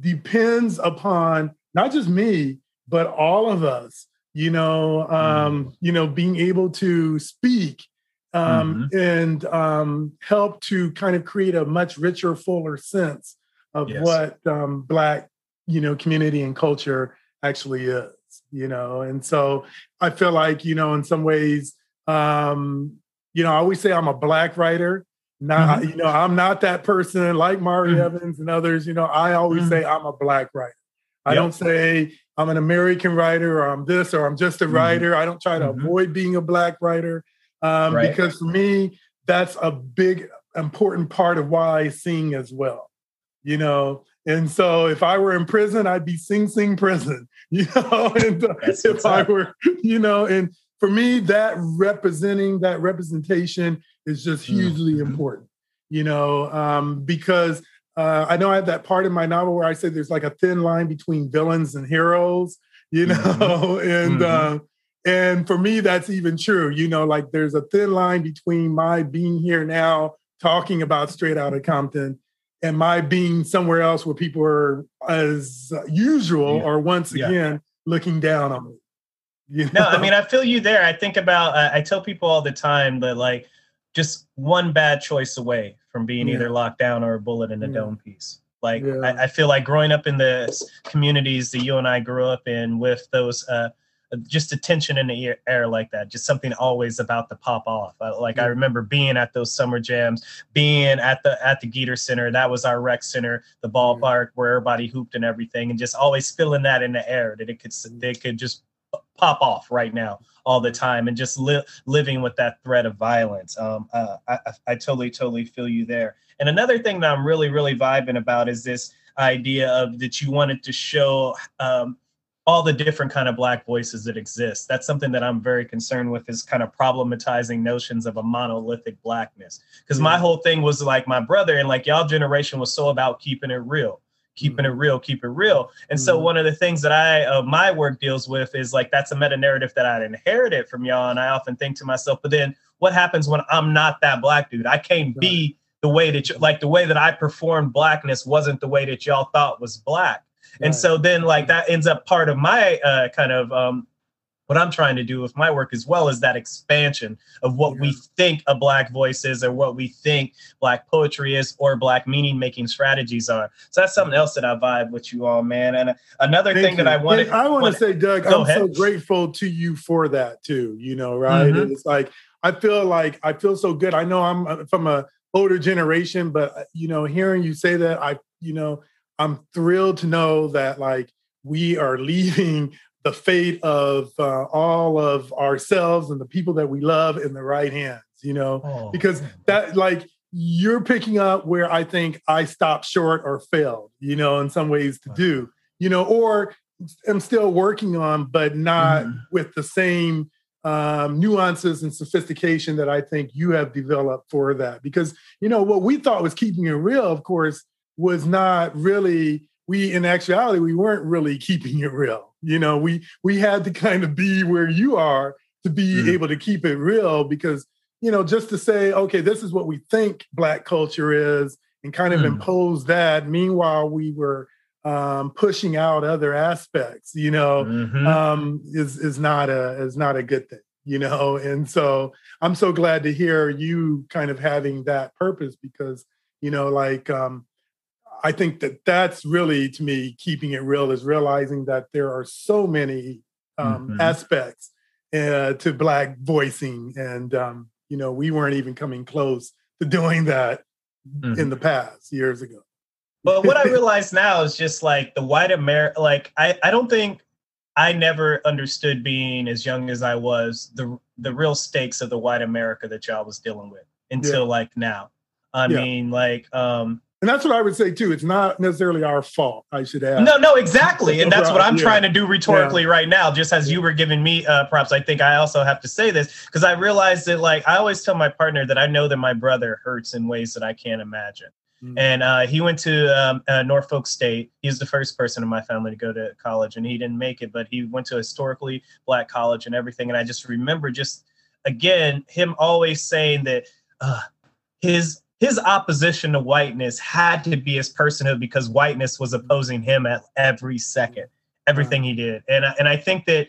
depends upon not just me, but all of us, you know, um, you know, being able to speak um, and um, help to kind of create a much richer, fuller sense of Yes. what um, Black, you know, community and culture actually is, you know. And so I feel like, you know, in some ways, um, you know, I always say I'm a Black writer. Not, you know, I'm not that person like Mari Mhm. Evans and others. You know, I always Mhm. say I'm a Black writer. I Yep. don't say I'm an American writer or I'm this or I'm just a Mhm. writer. I don't try to Mhm. avoid being a Black writer um, Right. because for me, that's a big, important part of why I sing as well. You know, and so if I were in prison, I'd be Sing Sing Prison. <laughs> You know, and uh, if I up. were, you know, and for me, that representing that representation is just hugely Mhm. important. You know, um, because uh, I know I have that part in my novel where I say there's like a thin line between villains and heroes. You <laughs> know, Mhm. and Mhm. uh, and for me, that's even true. You know, like there's a thin line between my being here now talking about straight out of Compton and my being somewhere else where people are as usual Yeah. or once Yeah. again looking down on me. <laughs> You No, I mean I feel you there. I think about I, I tell people all the time that like just one bad choice away from being Yeah. either locked down or a bullet in a dome piece. Like. I, I feel like growing up in the communities that you and I grew up in with those uh just a tension in the air, like that, just something always about to pop off. I, like I remember being at those summer jams, being at the at the Geeter Center. That was our rec center, the ballpark where everybody hooped and everything, and just always feeling that in the air that it could Mm. they could just pop off right now all the time and just li- living with that threat of violence. Um, uh, I, I, I totally, totally feel you there. And another thing that I'm really, really vibing about is this idea of that you wanted to show um, all the different kind of black voices that exist. That's something that I'm very concerned with is kind of problematizing notions of a monolithic blackness. Because my whole thing was like my brother and like y'all generation was so about keeping it real keeping it real, keep it real. And so Mhm. one of the things that I uh, my work deals with is like that's a meta narrative that I inherited from y'all, and I often think to myself, but then what happens when I'm not that black dude? I can't be the way that you, like the way that I performed blackness wasn't the way that y'all thought was black. And Right. so then like that ends up part of my uh, kind of um, what I'm trying to do with my work as well is that expansion of what yeah. we think a black voice is or what we think black poetry is or black meaning making strategies are. So that's something else that I vibe with you all, man. And another Thank thing you. that I wanted I want to say, Doug, I'm ahead. so grateful to you for that too. You know, right? Mm-hmm. It's like I feel like I feel so good. I know I'm uh, from a older generation, but uh, you know, hearing you say that, I, you know, I'm thrilled to know that like we are leaving the fate of uh, all of ourselves and the people that we love in the right hands, you know, oh. because that like you're picking up where I think I stopped short or failed, you know, in some ways to do, you know, or am still working on, but not mm-hmm. with the same um, nuances and sophistication that I think you have developed for that. Because, you know, what we thought was keeping it real, of course, was not really, we, in actuality, we weren't really keeping it real. You know, we, we had to kind of be where you are to be mm. able to keep it real because, you know, just to say, okay, this is what we think Black culture is and kind of mm. impose that. Meanwhile, we were um, pushing out other aspects, you know, mm-hmm. um, is is not a is not a good thing, you know. And so I'm so glad to hear you kind of having that purpose because you know, like um, I think that that's really to me keeping it real is realizing that there are so many um, mm-hmm. aspects uh, to Black voicing, and um, you know, we weren't even coming close to doing that mm-hmm. in the past years ago. But what I <laughs> realize now is just like the white America. Like I, I don't think I never understood being as young as I was the the real stakes of the white America that y'all was dealing with until yeah. like now. I yeah. mean, like, um, and that's what I would say too. It's not necessarily our fault. I should add. No, no, exactly, and that's what I'm yeah. trying to do rhetorically right now. Just as you were giving me uh, props, I think I also have to say this because I realized that, like, I always tell my partner that I know that my brother hurts in ways that I can't imagine. Mm-hmm. And uh, he went to um, uh, Norfolk State. He was the first person in my family to go to college, and he didn't make it, but he went to a historically black college and everything. And I just remember, just again, him always saying that uh, his his opposition to whiteness had to be his personhood because whiteness was opposing him at every second, everything he did. And and I think that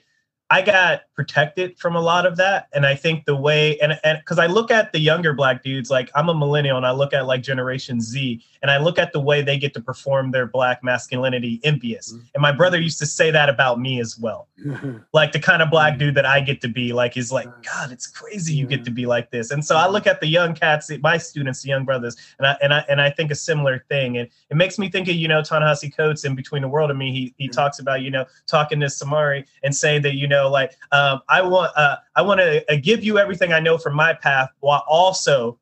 I got protected from a lot of that. And I think the way, and because I look at the younger black dudes, like I'm a millennial and I look at like Generation Z and I look at the way they get to perform their black masculinity envious. Mm-hmm. And my brother used to say that about me as well. <laughs> like the kind of black mm. dude that I get to be, like, is like, God, it's crazy you get to be like this. And so I mm-hmm. look at the young cats, my students, the young brothers, and I and I and I think a similar thing. And it makes me think of, you know, Ta-Nehisi Coates in Between the World and Me. He he mm. talks about, you know, talking to Samori and saying that, you know, like um, I want uh, I want to uh, give you everything I know from my path, while also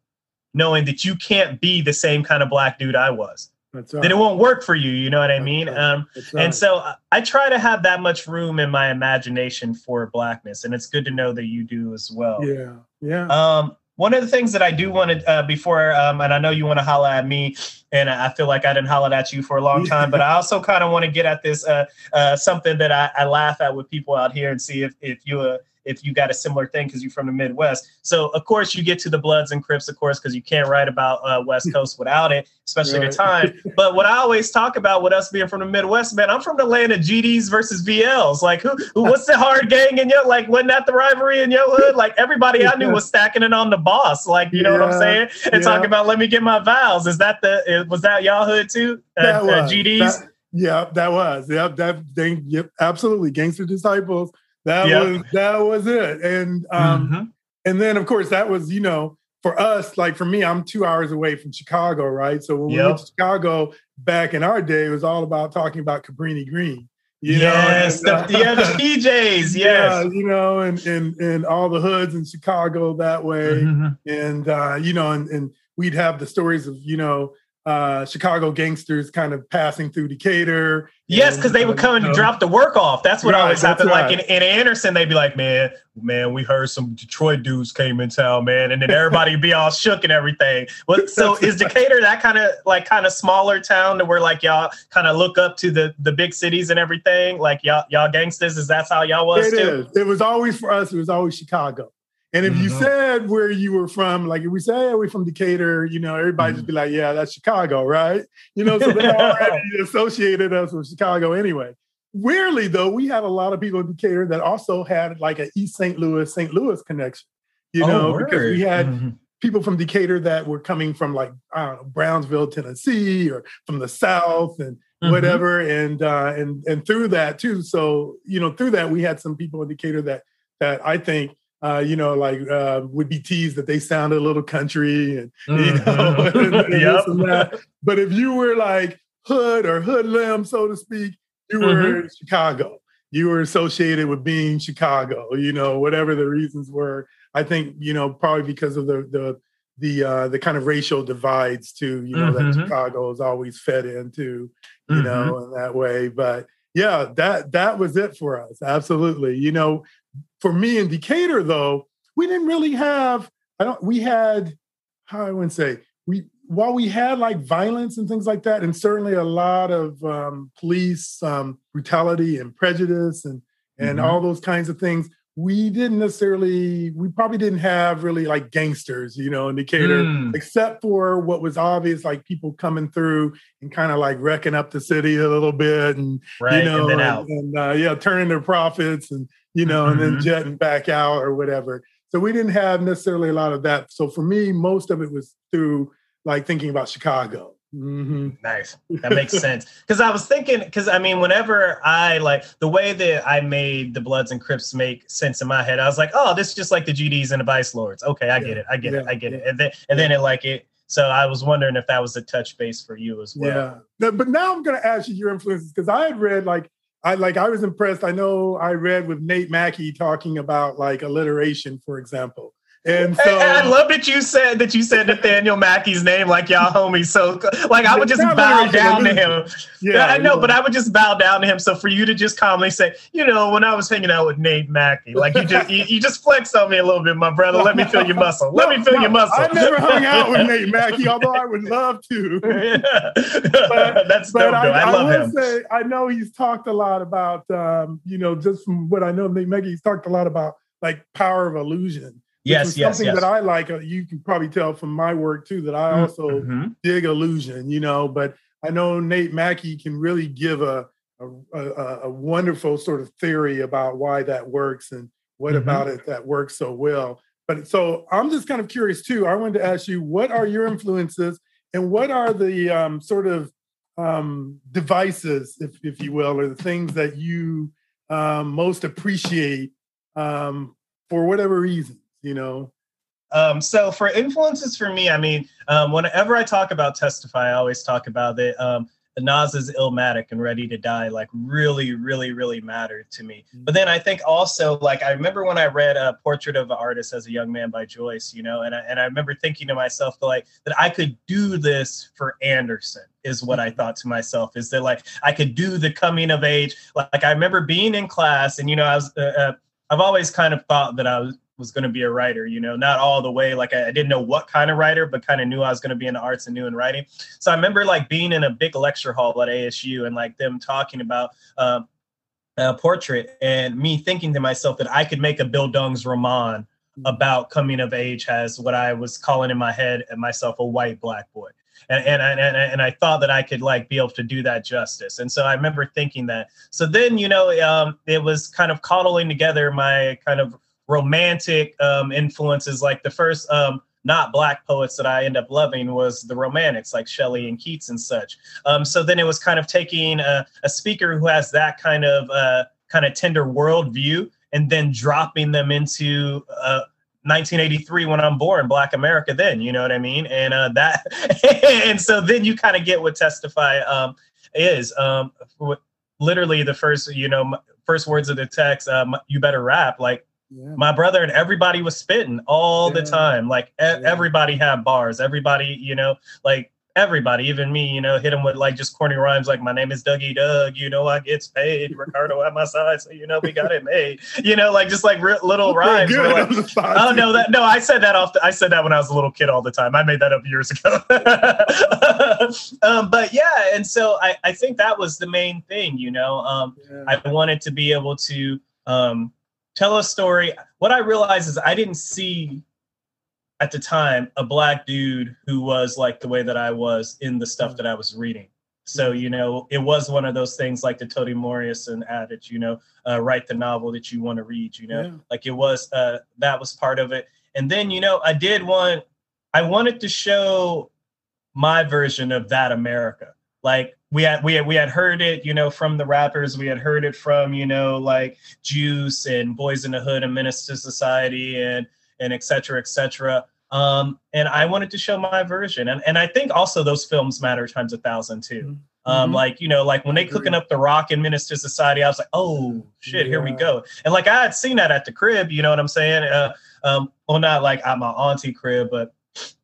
knowing that you can't be the same kind of black dude I was. Right. Then it won't work for you. You know what I mean? Right. Um, right. And so uh, I try to have that much room in my imagination for blackness, and it's good to know that you do as well. Yeah, yeah. Um, one of the things that I do want to uh, before, um, and I know you want to holler at me, and I feel like I didn't holler at you for a long time, but I also kind of want to get at this uh, uh, something that I, I, laugh at with people out here and see if if you uh, if you got a similar thing because you're from the Midwest. So of course you get to the Bloods and Crips, of course, because you can't write about uh, West <laughs> Coast without it, especially right. the time. But what I always talk about with us being from the Midwest, man, I'm from the land of GDs versus VLs. Like who, who what's the hard gang in your like wasn't that the rivalry in your hood? Like everybody I knew <laughs> was stacking it on the boss. Like, you know yeah. what I'm saying? And yeah. talking about let me get my vows. Is that the was that y'all hood too? Uh, that uh, was. Uh, GDs? That, yeah, that was. Yep, that thing, yep, absolutely. Gangster disciples that yep. was that was it. And um mm-hmm. and then of course that was, you know, for us, like for me, I'm two hours away from Chicago, right? So when yep. we went to Chicago back in our day, it was all about talking about Cabrini Green. You yes, know, and, the, uh, yeah, the PJs, <laughs> yes. Yeah, you know, and and and all the hoods in Chicago that way. Mm-hmm. And uh, you know, and, and we'd have the stories of, you know, uh, Chicago gangsters kind of passing through Decatur. Yes, because they would come and drop the work off. That's what right, always happened. Right. Like in, in, Anderson, they'd be like, "Man, man, we heard some Detroit dudes came in town, man," and then everybody would be all shook and everything. Well, <laughs> so is Decatur that kind of like kind of smaller town to where like y'all kind of look up to the the big cities and everything? Like y'all y'all gangsters, is that how y'all was? It too? Is. It was always for us. It was always Chicago. And if mm-hmm. you said where you were from, like if we say hey, we're from Decatur, you know, everybody mm-hmm. just be like, yeah, that's Chicago, right? You know, so they <laughs> already associated us with Chicago anyway. weirdly though, we had a lot of people in Decatur that also had like an East St. Louis, St. Louis connection. You oh, know, word. because we had mm-hmm. people from Decatur that were coming from like I don't know Brownsville, Tennessee, or from the South and mm-hmm. whatever, and uh, and and through that too. So you know, through that we had some people in Decatur that that I think uh, you know, like uh, would be teased that they sounded a little country and mm-hmm. you know, <laughs> and, and yep. and but if you were like hood or hoodlum, so to speak, you were mm-hmm. Chicago. You were associated with being Chicago. You know, whatever the reasons were. I think you know probably because of the the the uh, the kind of racial divides too. You know mm-hmm. that Chicago is always fed into. You mm-hmm. know, in that way, but yeah, that that was it for us. Absolutely. You know, for me in Decatur, though, we didn't really have, I don't, we had, how I wouldn't say, we, while we had like violence and things like that, and certainly a lot of um, police um, brutality and prejudice and, and mm-hmm. all those kinds of things, we didn't necessarily we probably didn't have really like gangsters you know in decatur mm. except for what was obvious like people coming through and kind of like wrecking up the city a little bit and right, you know and, and, and uh, yeah turning their profits and you know, mm-hmm. and then mm-hmm. jetting back out or whatever. So we didn't have necessarily a lot of that. So for me, most of it was through like thinking about Chicago. Mm-hmm. Nice. That makes sense. Because I was thinking, because I mean, whenever I like the way that I made the Bloods and Crips make sense in my head, I was like, oh, this is just like the GDs and the Vice Lords. Okay, I yeah. get it. I get yeah. it. I get it. And then and then it like it. So I was wondering if that was a touch base for you as well. Yeah. But now I'm going to ask you your influences because I had read like I like I was impressed. I know I read with Nate Mackey talking about like alliteration, for example. And so I love that you said that you said Nathaniel Mackey's name like y'all homies. So like I would just bow down to him. Yeah, I know, yeah. but I would just bow down to him. So for you to just calmly say, you know, when I was hanging out with Nate Mackey, like you just you, you just flexed on me a little bit, my brother. Let me feel your <laughs> muscle. Let no, me feel no, your muscle. I never hung out with Nate <laughs> Mackey, although I would love to. yeah. <laughs> but, That's but dope, I, I, love I him. Say, I know he's talked a lot about um, you know, just from what I know Nate Mackey, he's talked a lot about like power of illusion Yes, yes, something yes. that I like. Uh, you can probably tell from my work too that I mm, also mm-hmm. dig illusion. You know, but I know Nate Mackey can really give a a, a a, wonderful sort of theory about why that works and what mm-hmm. about it that works so well. But so I'm just kind of curious too. I wanted to ask you, what are your influences and what are the um, sort of um, devices, if if you will, or the things that you um, most appreciate um, for whatever reason? You know? Um, so for influences for me, I mean, um, whenever I talk about Testify, I always talk about it. Um, Nas's Illmatic and Ready to Die, like really, really, really mattered to me. Mm-hmm. But then I think also, like, I remember when I read a Portrait of an Artist as a Young Man by Joyce, you know, and I, and I remember thinking to myself, like, that I could do this for Anderson is what I mm-hmm. thought to myself is that like I could do the coming of age. Like, I remember being in class and, you know, I was, uh, uh, I've always kind of thought that I was was going to be a writer, you know, not all the way. Like I, I didn't know what kind of writer, but kind of knew I was going to be in the arts and knew in writing. So I remember like being in a big lecture hall at ASU and like them talking about um, a portrait and me thinking to myself that I could make a Bildungs roman about coming of age as what I was calling in my head and myself a white black boy. And, and, and, and I thought that I could like be able to do that justice. And so I remember thinking that. So then, you know, um, it was kind of coddling together my kind of romantic um, influences. Like the first um, not black poets that I end up loving was the romantics, like Shelley and Keats and such. Um, so then it was kind of taking a, a speaker who has that kind of uh, kind of tender worldview and then dropping them into uh, 1983 when I'm born, Black America. Then you know what I mean, and uh, that, <laughs> and so then you kind of get what Testify um, is. Um, literally the first, you know, first words of the text. Um, you better rap like yeah. My brother and everybody was spitting all yeah. the time. Like e- yeah. everybody had bars. Everybody, you know, like everybody, even me, you know, hit him with like just corny rhymes like "My name is Dougie Doug," you know, I gets paid. <laughs> Ricardo at my side, so you know we got it made. You know, like just like little rhymes. Like, <laughs> oh no, that no, I said that off. The, I said that when I was a little kid all the time. I made that up years ago. <laughs> um, but yeah, and so I I think that was the main thing. You know, um, I wanted to be able to um tell a story. What I realized is I didn't see at the time a black dude who was like the way that I was in the stuff that I was reading. So, you know, it was one of those things like the Toni Morrison adage, you know, uh, write the novel that you want to read, you know, yeah. like it was, uh, that was part of it. And then, you know, I did want, I wanted to show my version of that America. Like we had, we had, we had heard it, you know, from the rappers. We had heard it from, you know, like Juice and Boyz n the Hood and Menace II Society and, and et cetera, et cetera. Um, and I wanted to show my version. And, and I think also those films matter times a thousand too. Mm-hmm. Um, mm-hmm. like, you know, like when they cooking up the rock and Menace II Society, I was like, oh shit, yeah. here we go. And like I had seen that at the crib, you know what I'm saying? Uh, um, well, not like at my auntie crib, but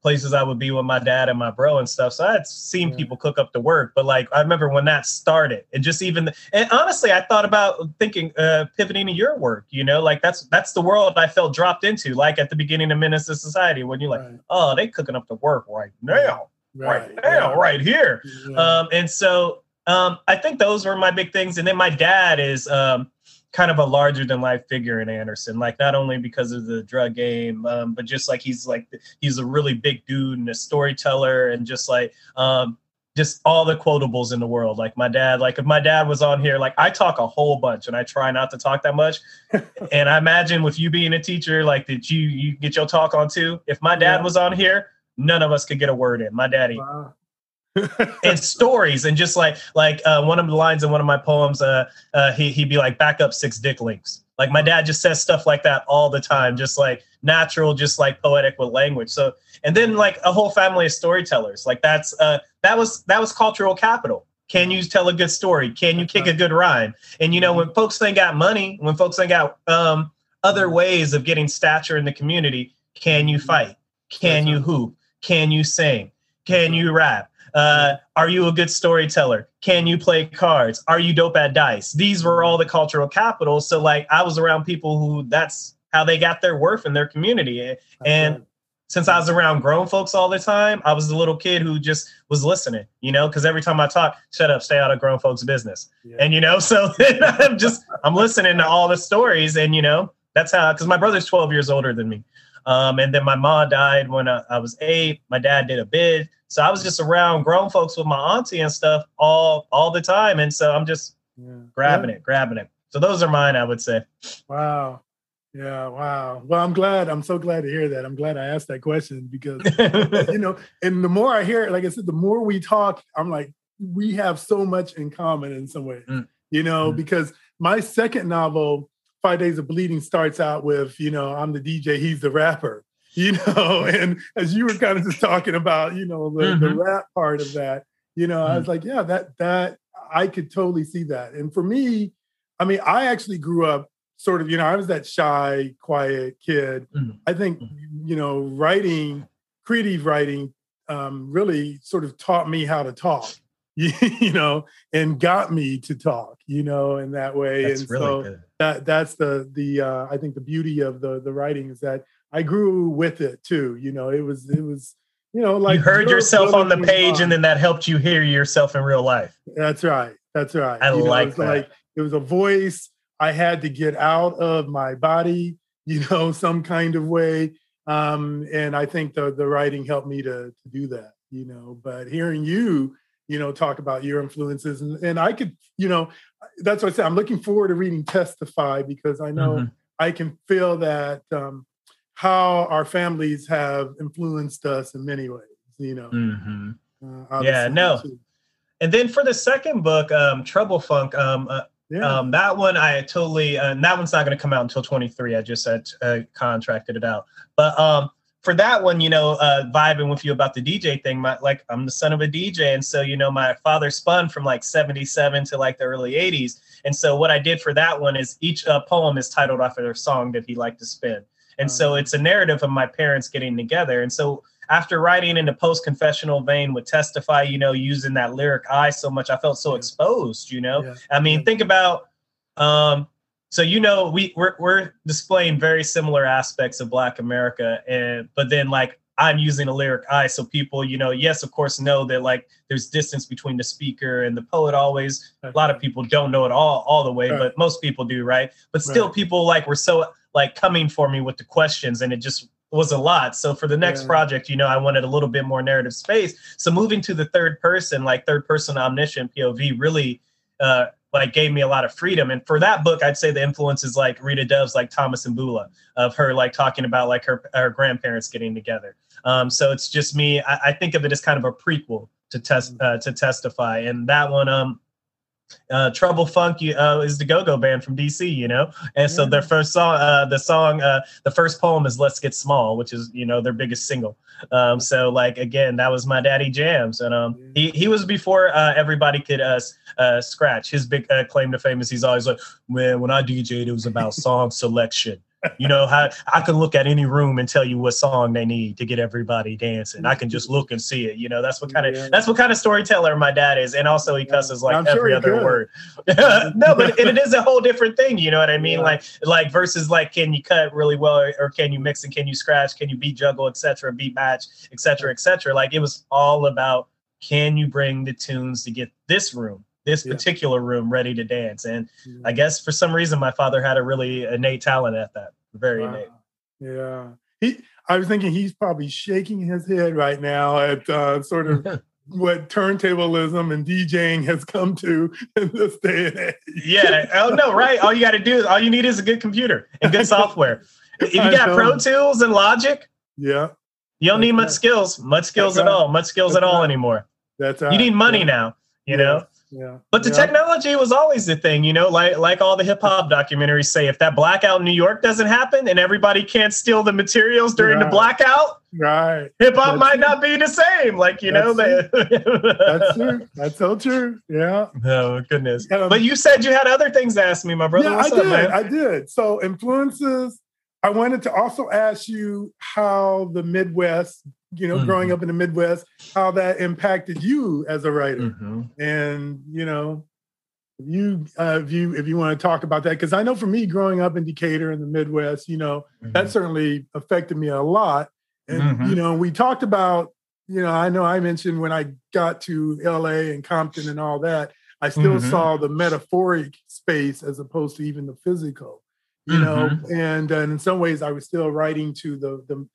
places I would be with my dad and my bro and stuff. So I had seen yeah. people cook up the work, but like I remember when that started, and just even and honestly, I thought about thinking uh, pivoting to your work. You know, like that's that's the world I felt dropped into. Like at the beginning of Menace II Society, when you're like, right. oh, they cooking up the work right now, right, right now, yeah. right here. Yeah. Um, and so um, I think those were my big things. And then my dad is um, kind of a larger than life figure in Anderson. Like not only because of the drug game, um, but just like he's like he's a really big dude and a storyteller, and just like um, just all the quotables in the world. Like my dad, like if my dad was on here, like I talk a whole bunch and I try not to talk that much. <laughs> and I imagine with you being a teacher, like that you you get your talk on too. If my dad yeah. was on here, none of us could get a word in. My daddy. Wow. And stories and just like like uh, one of the lines in one of my poems uh, uh, he, he'd be like back up six dick links. Like my dad just says stuff like that all the time just like natural just like poetic with language. So and then like a whole family of storytellers. Like that's uh that was that was cultural capital. Can you tell a good story? Can you kick a good rhyme? And you know when folks ain't got money when folks ain't got um other ways of getting stature in the community can you fight? Can you hoop? Can you sing? Can you rap uh, are you a good storyteller? Can you play cards? Are you dope at dice? These were all the cultural capital. So like I was around people who that's how they got their worth in their community. And since I was around grown folks all the time, I was the little kid who just was listening, you know, because every time I talk, shut up, stay out of grown folks' business. Yeah. And you know, <laughs> so I'm just I'm listening to all the stories and you know, that's how because my brother's 12 years older than me. Um, and then my mom died when I, I was eight. My dad did a bid. So I was just around grown folks with my auntie and stuff all all the time. And so I'm just yeah. grabbing yeah. it, grabbing it. So those are mine, I would say. Wow. Yeah, wow. Well, I'm glad. I'm so glad to hear that. I'm glad I asked that question because <laughs> you know, and the more I hear it, like I said, the more we talk, I'm like, we have so much in common in some way, Mm. You know, mm. because my second novel, Five Days of Bleeding, starts out with, you know, I'm the DJ, he's the rapper <laughs> you know, and as you were kind of just talking about, you know, the, mm-hmm. the rap part of that, you know, mm-hmm. I was like, yeah, that that I could totally see that. And for me, I mean, I actually grew up sort of, you know, I was that shy, quiet kid. Mm-hmm. I think, mm-hmm. you know, writing, creative writing, um, really sort of taught me how to talk. <laughs> you know, and got me to talk, you know, in that way. That's and really so good. That that's the the uh, I think the beauty of the the writing is that I grew with it too. You know, it was it was you know like you heard yourself on the page, and then that helped you hear yourself in real life. That's right. That's right. I you like know, that. Like it was a voice I had to get out of my body. <laughs> You know, some kind of way. Um, and I think the the writing helped me to to do that. You know, but hearing you you know, talk about your influences. And, and I could, you know, that's what I said. I'm looking forward to reading Testify because I know mm-hmm. I can feel that um, how our families have influenced us in many ways, you know. Mm-hmm. Uh, yeah, no. Too. And then for the second book, um, Trouble Funk, um, uh, yeah. um, that one I totally, uh, that one's not going to come out until 23. I just uh, contracted it out. But um, for that one, you know, uh, vibing with you about the DJ thing, my, like I'm the son of a DJ. And so, you know, my father spun from like 77 to like the early 80s. And so what I did for that one is each uh, poem is titled after a song that he liked to spin. And so uh-huh. it's a narrative of my parents getting together. And so after writing in the post confessional vein would testify, you know, using that lyric I so much, I felt so exposed, you know. Yeah. I mean, think about um so you know we we're, we're displaying very similar aspects of black america and but then like i'm using a lyric i so people you know yes of course know that like there's distance between the speaker and the poet always a lot of people don't know it all all the way right. but most people do right but still right. people like were so like coming for me with the questions and it just was a lot. So for the next yeah. project, you know, I wanted a little bit more narrative space. So moving to the third person, like third person omniscient POV, really uh, like gave me a lot of freedom. And for that book, I'd say the influences like Rita Dove's like Thomas and Beulah of her like talking about like her her grandparents getting together. Um, so it's just me. I, I think of it as kind of a prequel to test uh, to testify, and that one um uh, Trouble Funk uh, is the go-go band from DC, you know, and so their first song, uh, the song, uh, the first poem is "Let's Get Small," which is you know their biggest single. Um, so like again, that was my daddy jams, and um, he he was before uh, everybody could uh, uh, scratch. His big uh, claim to fame is he's always like, man, when I DJed, it was about song selection you know how i can look at any room and tell you what song they need to get everybody dancing. I can just look and see it. You know that's what kind of yeah. that's what kind of storyteller my dad is and also he cusses like I'm every sure other word. <laughs> <laughs> No but it is a whole different thing you know what i mean? Yeah. like like versus like can you cut really well or, or, can you mix and can you scratch? Can you beat juggle etc beat match etc etc like it was all about can you bring the tunes to get this room this yeah. particular room ready to dance. And I guess for some reason, my father had a really innate talent at that. Very wow. innate. Yeah. He, I was thinking he's probably shaking his head right now at uh, sort of <laughs> what turntablism and DJing has come to <laughs> in this day and age. yeah. Oh no, right. All you got to do is all you need is a good computer and good <laughs> software. if you got Pro Tools and Logic, yeah, you don't need much skills, much skills That's at right. all, much skills That's at all right. anymore. That's right. you need money yeah. now. You yeah. know, yeah. But the yeah. technology was always the thing, you know, like like all the hip hop documentaries say, if that blackout in New York doesn't happen and everybody can't steal the materials during right. the blackout, right? Hip hop might not be the same. Like, you That's know, That's <laughs> true. That's so true. Yeah. Oh goodness. Um, but you said you had other things to ask me, my brother. Yeah, What's I up, did. man? I did. So influences. I wanted to also ask you how the Midwest you know, mm-hmm. growing up in the Midwest, how that impacted you as a writer. Mm-hmm. And, you know, if you uh, if you if you want to talk about that, because I know for me growing up in Decatur in the Midwest, you know, mm-hmm. that certainly affected me a lot. And mm-hmm. you know, we talked about, you know, I know I mentioned when I got to LA and Compton and all that, I still mm-hmm. saw the metaphoric space as opposed to even the physical you know mm-hmm. and, and in some ways i was still writing to the the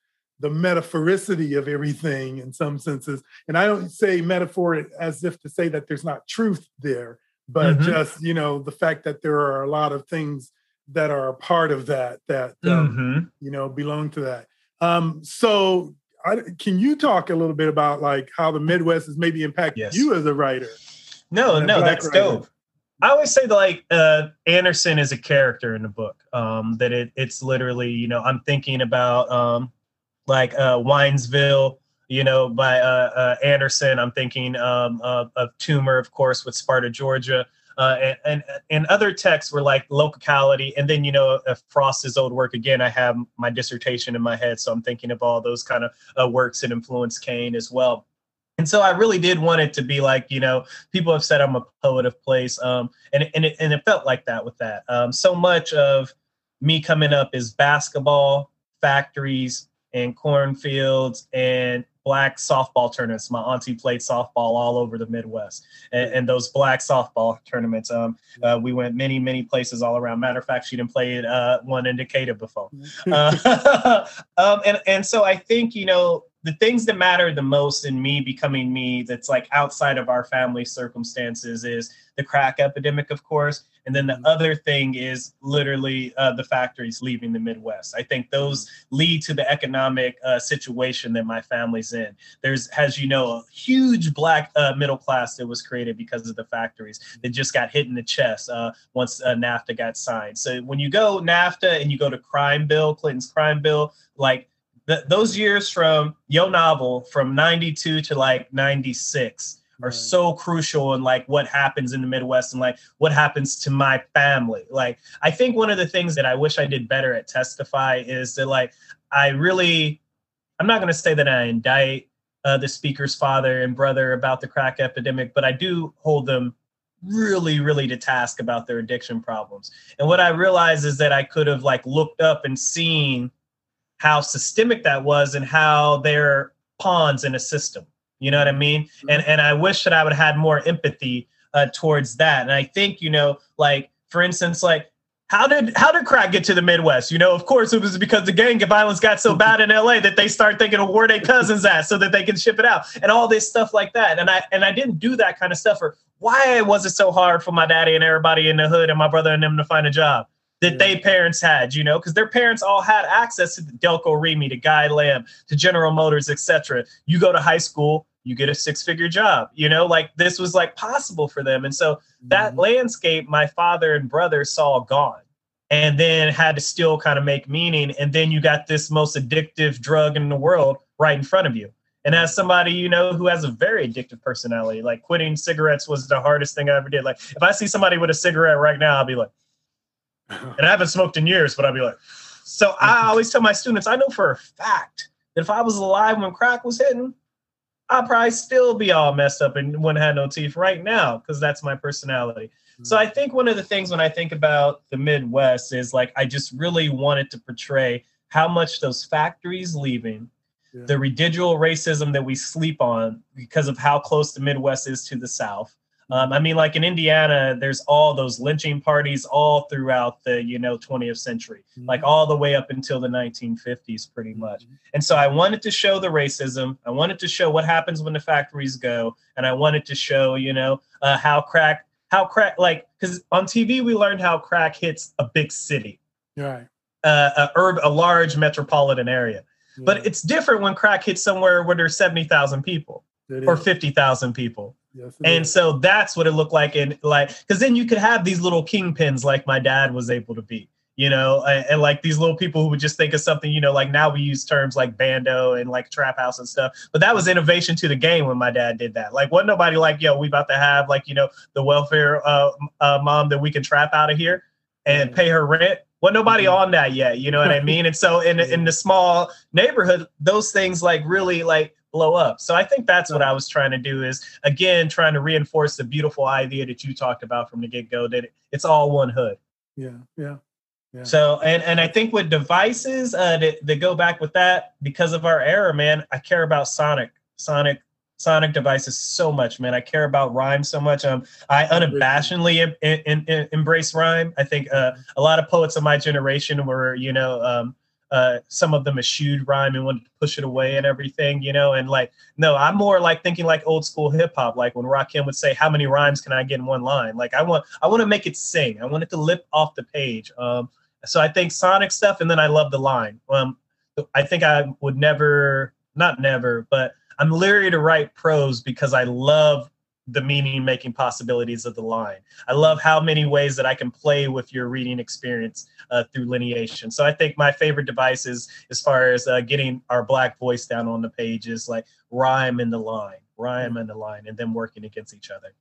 the metaphoricity of everything in some senses. And I don't say metaphor as if to say that there's not truth there, but mm-hmm. just, you know, the fact that there are a lot of things that are a part of that, that, um, mm-hmm. you know, belong to that. Um, so I, can you talk a little bit about like how the Midwest has maybe impacted yes. you as a writer? No, no, that's writer? dope. I always say that like uh, Anderson is a character in the book. Um, that it it's literally, you know, I'm thinking about um, like uh, Winesburg, you know, by uh, uh, Anderson. I'm thinking um, of, of Toomer, of course, with Sparta, Georgia. Uh, and, and, and other texts were like locality. And then, you know, if Frost's old work again, I have my dissertation in my head. So I'm thinking of all those kind of uh, works that influence Cane as well. And so I really did want it to be like, you know, people have said I'm a poet of place. Um, and, and, it, and it felt like that with that. Um, so much of me coming up is basketball, factories, and cornfields and black softball tournaments. My auntie played softball all over the Midwest, and, and those black softball tournaments. Um, uh, we went many, many places all around. Matter of fact, she didn't play uh, one in Decatur before. <laughs> Uh, <laughs> um, and and so I think you know the things that matter the most in me becoming me that's like outside of our family circumstances is the crack epidemic of course and then the mm-hmm. other thing is literally uh, the factories leaving the midwest i think those mm-hmm. lead to the economic uh, situation that my family's in there's as you know a huge black uh, middle class that was created because of the factories that just got hit in the chest uh, once uh, nafta got signed so when you go nafta and you go to crime bill clinton's crime bill like the, those years from Yo Novel from 92 to like 96 are so crucial in like what happens in the Midwest and like what happens to my family. Like I think one of the things that I wish I did better at Testify is that like I really I'm not going to say that I indict uh, the speaker's father and brother about the crack epidemic, but I do hold them really really to task about their addiction problems. And what I realize is that I could have like looked up and seen how systemic that was and how they're pawns in a system. You know what I mean? And and I wish that I would have had more empathy uh, towards that. And I think you know, like for instance, like how did how did crack get to the Midwest? You know, of course, it was because the gang violence got so bad in LA that they start thinking of where their cousins at so that they can ship it out and all this stuff like that. And I and I didn't do that kind of stuff. Or why was it so hard for my daddy and everybody in the hood and my brother and them to find a job that yeah. they parents had? You know, because their parents all had access to Delco Remy, to Guide Lamp, to General Motors, etc. You go to high school, you get a six figure job you know like this was like possible for them and so that mm-hmm. landscape my father and brother saw gone and then had to still kind of make meaning and then you got this most addictive drug in the world right in front of you and as somebody you know who has a very addictive personality like quitting cigarettes was the hardest thing i ever did like if i see somebody with a cigarette right now i'll be like <laughs> and i haven't smoked in years but I'd be like so i <laughs> always tell my students i know for a fact that if i was alive when crack was hitting I'd probably still be all messed up and wouldn't have no teeth right now because that's my personality. Mm-hmm. So I think one of the things when I think about the Midwest is like I just really wanted to portray how much those factories leaving, yeah. the residual racism that we sleep on because of how close the Midwest is to the South, um, I mean, like in Indiana, there's all those lynching parties all throughout the you know 20th century, mm-hmm. like all the way up until the 1950s, pretty much. Mm-hmm. And so I wanted to show the racism. I wanted to show what happens when the factories go, and I wanted to show you know uh, how crack, how crack, like because on TV we learned how crack hits a big city, right? Uh, a urb, a large metropolitan area. Yeah. But it's different when crack hits somewhere where there's 70,000 people or 50,000 people Yes, and is. so that's what it looked like And like because then you could have these little kingpins like my dad was able to be you know and, and, like these little people who would just think of something you know like now we use terms like bando and like trap house and stuff but that was innovation to the game when my dad did that. Like wasn't nobody like yo we about to have like you know the welfare uh, uh mom that we can trap out of here and pay her rent? Well nobody mm-hmm. on that yet you know what i mean? And so in <laughs> in the small neighborhood those things like really like blow up. So I think that's what I was trying to do is again trying to reinforce the beautiful idea that you talked about from the get go that it's all one hood. Yeah, yeah. Yeah. So and and I think with devices uh that, that go back with that because of our era, man, I care about Sonic, Sonic, Sonic devices so much, man. I care about rhyme so much. Um, I unabashedly in, in, in, embrace rhyme. I think uh, a lot of poets of my generation were, you know, um, uh, some of them eschewed rhyme and wanted to push it away and everything, you know. And like, no, I'm more like thinking like old school hip hop, like when Rakim would say, "How many rhymes can I get in one line?" Like, I want, I want to make it sing. I want it to lip off the page. Um, so I think Sonic stuff, and then I love the line. Um, I think I would never, not never, but I'm leery to write prose because I love the meaning making possibilities of the line. I love how many ways that I can play with your reading experience uh, through lineation. So I think my favorite devices, as far as uh, getting our black voice down on the page, is like rhyme in the line, rhyme in the line, and then working against each other.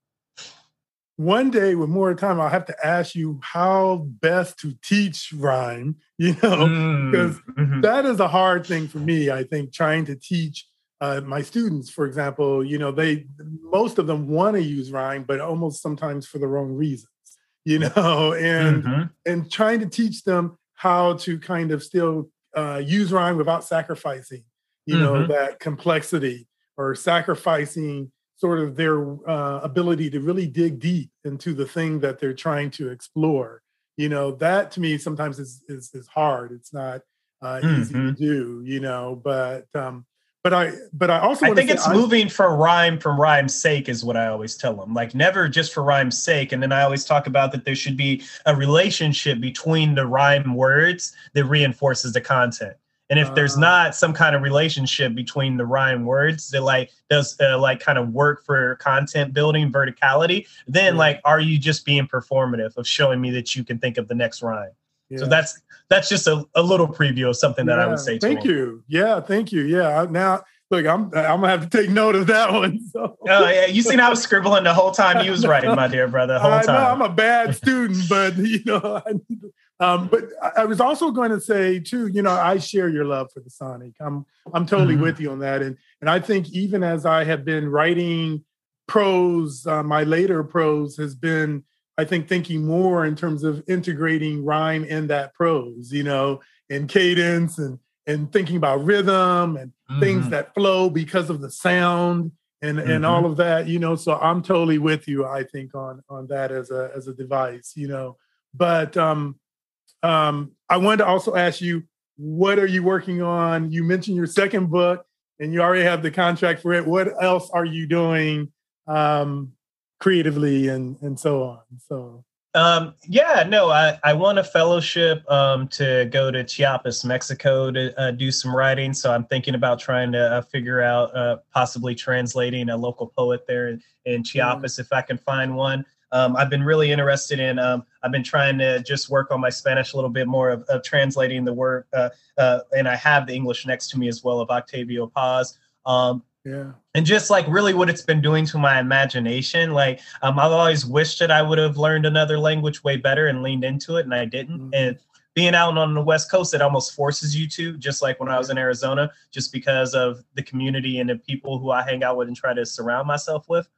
One day, with more time, I'll have to ask you how best to teach rhyme. <laughs> You know, because mm, mm-hmm. that is a hard thing for me. I think trying to teach uh, my students, for example, you know, they most of them want to use rhyme, but almost sometimes for the wrong reasons, <laughs> you know, and mm-hmm. and trying to teach them how to kind of still uh, use rhyme without sacrificing, you mm-hmm. know, that complexity or sacrificing sort of their uh, ability to really dig deep into the thing that they're trying to explore. You know, that to me sometimes is is, is hard. It's not uh, mm-hmm. easy to mm-hmm. do, you know, but um, but I but I also I think it's I, moving for rhyme from rhyme's sake is what I always tell them. Like never just for rhyme's sake. And then I always talk about that there should be a relationship between the rhyme words that reinforces the content. And if uh, there's not some kind of relationship between the rhyme words that like does uh, like kind of work for content building verticality, then yeah. like are you just being performative of showing me that you can think of the next rhyme? Yeah. So that's that's just a, a little preview of something that yeah, I would say. Thank you. Yeah, thank you. Yeah. Now look, I'm I'm gonna have to take note of that <laughs> one. So. Oh yeah, you seen I was scribbling the whole time you was writing, my dear brother. The whole I time. Know I'm a bad student, but <laughs> you know, I, um, but I was also going to say too, you know, I share your love for the Sonic. I'm I'm totally mm-hmm. with you on that, and and I think even as I have been writing prose, uh, my later prose has been I think thinking more in terms of integrating rhyme in that prose, you know, and cadence and and thinking about rhythm and mm-hmm. things that flow because of the sound and mm-hmm. and all of that, you know. So I'm totally with you. I think on on that as a as a device, you know. But um, um, I wanted to also ask you, what are you working on? You mentioned your second book, and you already have the contract for it. What else are you doing um, creatively and and so on? So um, yeah, no, I, I won a fellowship um, to go to Chiapas, Mexico to uh, do some writing. So I'm thinking about trying to uh, figure out uh, possibly translating a local poet there in, in Chiapas mm. if I can find one. Um, I've been really interested in, um, I've been trying to just work on my Spanish a little bit more of, of translating the work. Uh, uh, and I have the English next to me as well of Octavio Paz. Um, yeah. And just like really what it's been doing to my imagination. Like um, I've always wished that I would have learned another language way better and leaned into it, and I didn't. Mm-hmm. And being out on the West Coast, it almost forces you to, just like when I was in Arizona, just because of the community and the people who I hang out with and try to surround myself with.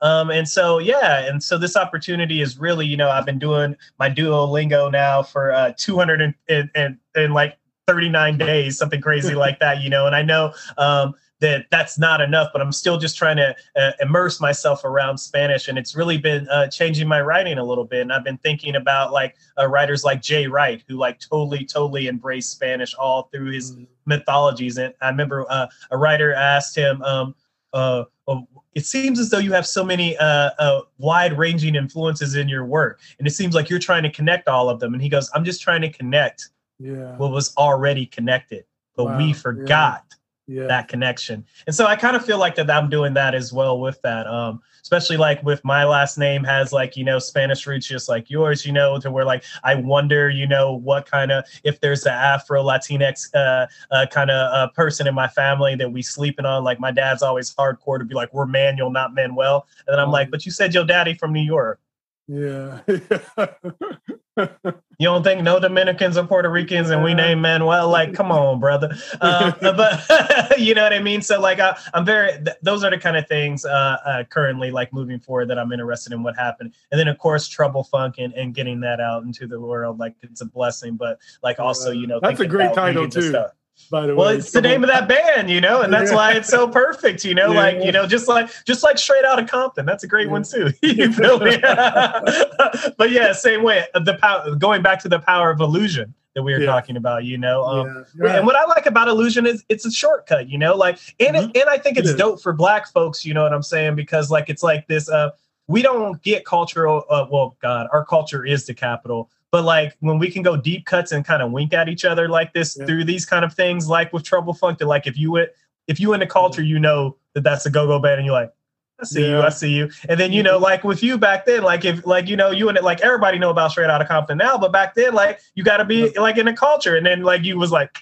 Um, and so, yeah, and so this opportunity is really, you know, I've been doing my Duolingo now for uh, 200 and, and, and, and like 39 days, something crazy <laughs> like that, you know, and I know um, that that's not enough, but I'm still just trying to uh, immerse myself around Spanish. And it's really been uh, changing my writing a little bit. And I've been thinking about like uh, writers like Jay Wright, who like totally, totally embraced Spanish all through his mm-hmm. mythologies. And I remember uh, a writer asked him, um, uh, oh, it seems as though you have so many uh, uh, wide-ranging influences in your work, and it seems like you're trying to connect all of them. And he goes, "I'm just trying to connect yeah. what was already connected, but wow. we forgot yeah. That connection. And so I kind of feel like that I'm doing that as well with that. Um, especially like with my last name has like, you know, Spanish roots just like yours, you know, to where like I wonder, you know, what kind of if there's an Afro Latinx uh, uh kind of uh, person in my family that we sleeping on. Like my dad's always hardcore to be like, we're Manuel, not Manuel. And then I'm like, but you said your daddy from New York. Yeah. <laughs> you don't think no Dominicans or Puerto Ricans and we name Manuel? Like, come on, brother. Uh, <laughs> but <laughs> you know what I mean? So, like, I, am very, th- those are the kind of things uh, uh, currently, like, moving forward that I'm interested in what happened. And then, of course, Trouble Funk and, and getting that out into the world. Like, it's a blessing, but like, also, you know, that's a great title, too. Stuff by the well, way. it's the name of that band, you know, and that's yeah. why it's so perfect, you know, <laughs> yeah. like, you know, just like just like straight out of Compton. That's a great yeah. one too. <laughs> you feel <laughs> me? but yeah, same way. The power going back to the power of illusion that we were talking about, you know. Um, and what I like about illusion is it's a shortcut, you know, like and mm-hmm. it, and I think it's it dope for black folks, you know what I'm saying? Because like it's like this uh we don't get cultural uh, well god our culture is the capital but like when we can go deep cuts and kind of wink at each other like this yeah. through these kind of things, like with Trouble Funk, that like if you went, if you in the culture, mm-hmm. you know that that's a go-go band, and you're like, I see yeah. you, I see you. And then you know, mm-hmm. like with you back then, like if like you know you and it, like everybody know about Straight Outta Compton now, but back then, like you got to be like in the culture, and then like you was like,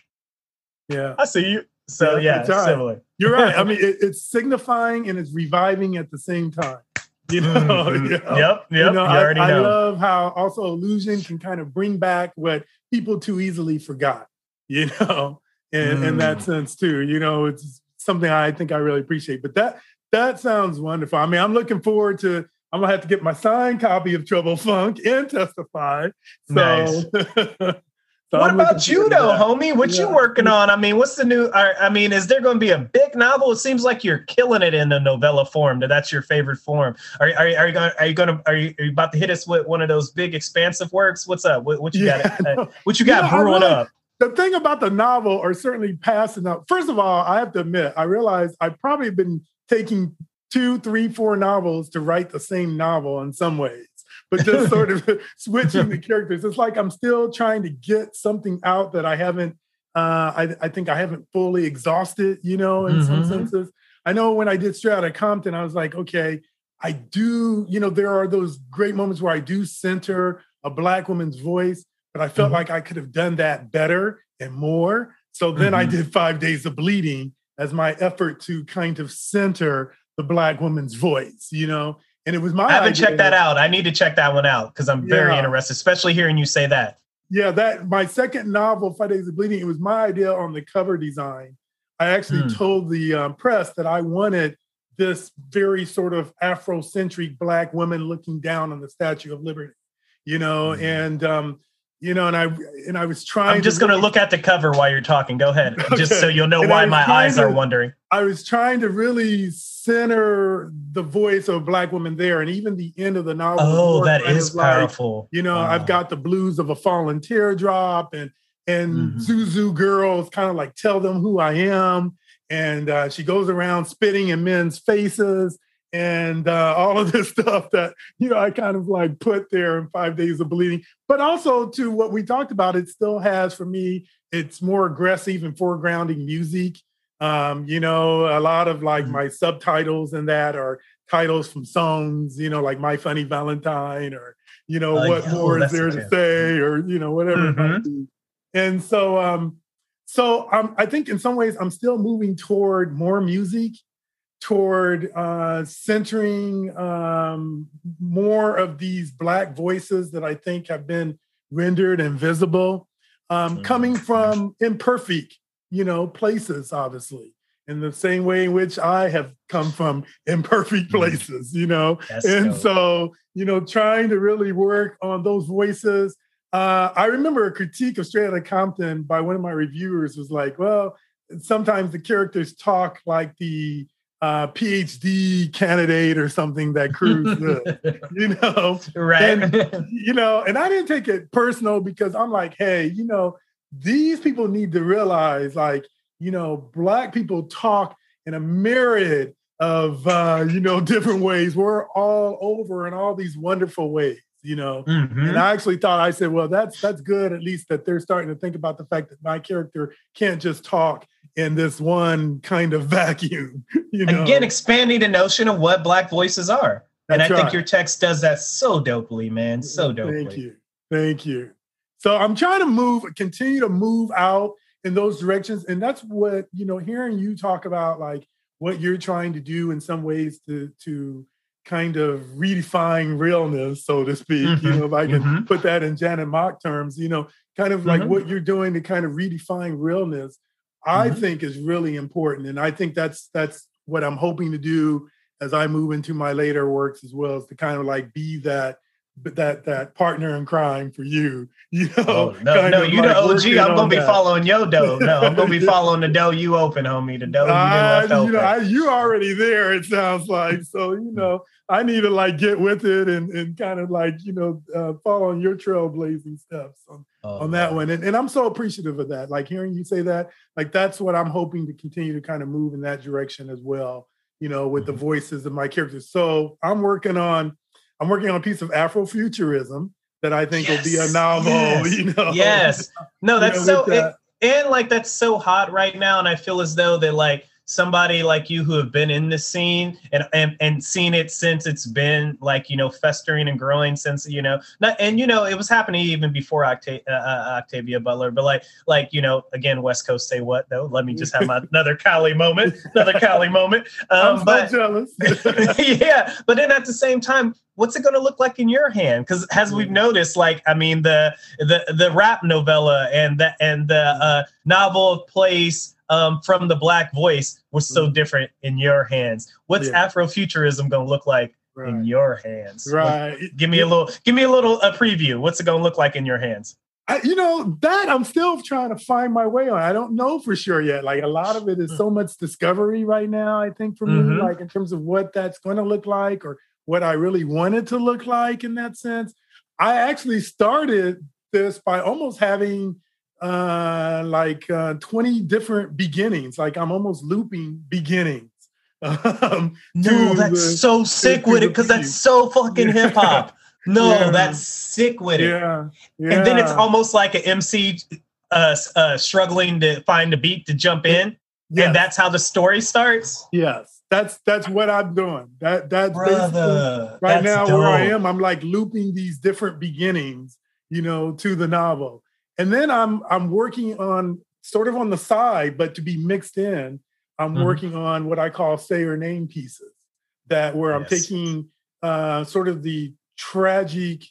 yeah, I see you. So yeah, yeah similar. You're right. I <laughs> mean, it, it's signifying and it's reviving at the same time. You know, <laughs> mm-hmm. you know? yep, yep. You know, you I, I love how also illusion can kind of bring back what people too easily forgot. You <laughs> know, in, mm. in that mm. sense too. You know, it's something I think I really appreciate. But that that sounds wonderful. I mean, I'm looking forward to. I'm gonna have to get my signed copy of Trouble Funk and testify. So nice. <laughs> So what I'm about you though, homie? What yeah. you working on? I mean, what's the new? I mean, is there going to be a big novel? It seems like you're killing it in the novella form. That that's your favorite form. Are, are, are you going? Are you going to? Are you, are you about to hit us with one of those big expansive works? What's up? What, what you yeah, got? Uh, <laughs> what you got you know, brewing up? The thing about the novel, or certainly passing up. First of all, I have to admit, I realize I've probably been taking two, three, four novels to write the same novel in some ways but just <laughs> sort of switching the characters. It's like I'm still trying to get something out that I haven't. Uh, I, I think I haven't fully exhausted. You know, in mm-hmm. some senses. I know when I did Straight Outta Compton, I was like, okay, I do. You know, there are those great moments where I do center a black woman's voice, but I felt mm-hmm. like I could have done that better and more. So then mm-hmm. I did Five Days of Bleeding as my effort to kind of center the black woman's voice. You know, and it was my. I haven't checked that out. I need to check that one out because I'm very yeah. interested, especially hearing you say that. Yeah, that my second novel, Five Days of Bleeding. It was my idea on the cover design. I actually mm. told the um, press that I wanted this very sort of Afrocentric black woman looking down on the Statue of Liberty, you know, mm. and um, you know, and I and I was trying. I'm just going to look at the cover while you're talking. Go ahead, okay. <laughs> just so you'll know and why my eyes to, are wondering. I was trying to really center the voice of a black woman there, and even the end of the novel. Oh, that is powerful. Like, you know, I've got the blues of a fallen teardrop, and and mm-hmm. Zuzu girls kind of like tell them who I am, and uh, she goes around spitting in men's faces and uh, all of this <laughs> stuff that you know I kind of like put there in Five Days of Bleeding, but also to what we talked about, it still has for me. It's more aggressive and foregrounding music. Um, you know, a lot of like mm-hmm. my subtitles and that are titles from songs. You know, like My Funny Valentine or you know uh, what yeah, more oh, is there to say or you know whatever mm-hmm. And so, um, so um, I think in some ways I'm still moving toward more music toward uh, centering um, more of these Black voices that I think have been rendered invisible, um, mm-hmm. coming from imperfect, you know, places, obviously, in the same way in which I have come from imperfect mm-hmm. places, you know. That's and dope. so, you know, trying to really work on those voices. Uh, I remember a critique of Straight Outta Compton by one of my reviewers was like, well, sometimes the characters talk like the uh, PhD candidate or something that Cruz <laughs> did, you know, right? And, you know, and I didn't take it personal because I'm like, hey, you know, these people need to realize, like, you know, black people talk in a myriad of uh, you know <laughs> different ways. We're all over in all these wonderful ways, you know. Mm-hmm. And I actually thought I said, well, that's that's good at least that they're starting to think about the fact that my character can't just talk in this one kind of <laughs> vacuum. You know? Again, expanding the notion of what Black voices are. That's and I right. think your text does that so dopely, man. So dopely. Thank you. Thank you. So I'm trying to move, continue to move out in those directions. And that's what, you know, hearing you talk about like what you're trying to do in some ways to to kind of redefine realness, so to speak. Mm-hmm. You know, if I can mm-hmm. put that in Janet Mock terms, you know, kind of like mm-hmm. what you're doing to kind of redefine realness I mm-hmm. think is really important. And I think that's that's what I'm hoping to do as I move into my later works as well, is to kind of like be that that that partner in crime for you. <laughs> You know, oh, no, no, you like the OG. I'm gonna be that. following your dough. <laughs> No, I'm gonna be following the dough you open, homie. The dough you left you know, I, you already there. It sounds like so. You know, I need to like get with it and and kind of like you know uh, follow your trailblazing steps on oh, on that one. And and I'm so appreciative of that. Like hearing you say that, like that's what I'm hoping to continue to kind of move in that direction as well. You know, with mm-hmm. the voices of my characters. So I'm working on I'm working on a piece of Afrofuturism that I think yes. will be a novel. Yes. <laughs> You know, yes, no, that's you know, so, that. and like that's so hot right now, and I feel as though that like somebody like you who have been in the scene and, and and seen it since it's been like you know festering and growing since you know not and you know it was happening even before Octa- uh, uh Octavia Butler but like like you know again West Coast say what though? Let me just have my, <laughs> another Cali moment another Cali moment. <laughs> Um, I'm but jealous. <laughs> Yeah but then at the same time what's it going to look like in your hand? Because as we've noticed like i mean the the the rap novella and the and the uh, novel of place um, from the black voice was so mm-hmm. different in your hands. What's yeah. Afrofuturism going to look like right. in your hands? Right. give me a little. Give me a little a preview. What's it going to look like in your hands? I, you know that I'm still trying to find my way on. I don't know for sure yet. Like a lot of it is mm. so much discovery right now. I think for mm-hmm. me, like in terms of what that's going to look like or what I really wanted to look like in that sense. I actually started this by almost having uh, like uh, 20 different beginnings. Like I'm almost looping beginnings. <laughs> Um, no, that's the, so sick with it because that's so fucking yeah. hip hop. <laughs> No, yeah. that's sick with it. Yeah. yeah. And then it's almost like an MC uh, uh, struggling to find a beat to jump in. Yes. And that's how the story starts. Yes. That's that's what I'm doing. That that's Brother, right that's now dope. where I am. I'm like looping these different beginnings, you know, to the novel and then I'm I'm working on sort of on the side, but to be mixed in, I'm mm-hmm. working on what I call say your name pieces. That where I'm taking uh, sort of the tragic,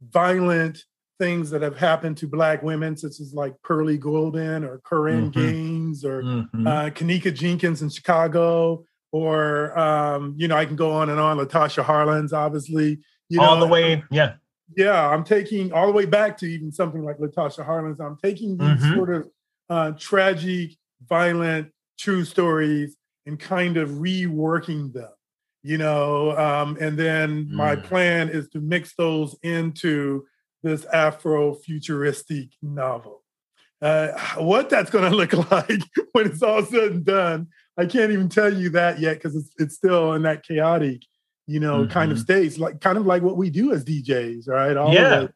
violent things that have happened to black women, such as like Pearlie Golden or Korryn mm-hmm. Gaines or mm-hmm. uh, Kenneka Jenkins in Chicago, or um, you know, I can go on and on. Latasha Harlins, obviously, you all know, the way, yeah, Yeah, I'm taking all the way back to even something like Latasha Harlins. I'm taking these mm-hmm. sort of uh, tragic, violent, true stories and kind of reworking them, you know. Um, and then mm. my plan is to mix those into this Afro futuristic novel. Uh, what that's going <laughs> to look like when it's all said and done, I can't even tell you that yet because it's it's still in that chaotic, you know, mm-hmm. kind of mm-hmm. like kind of like what we do as DJs, right? All yeah.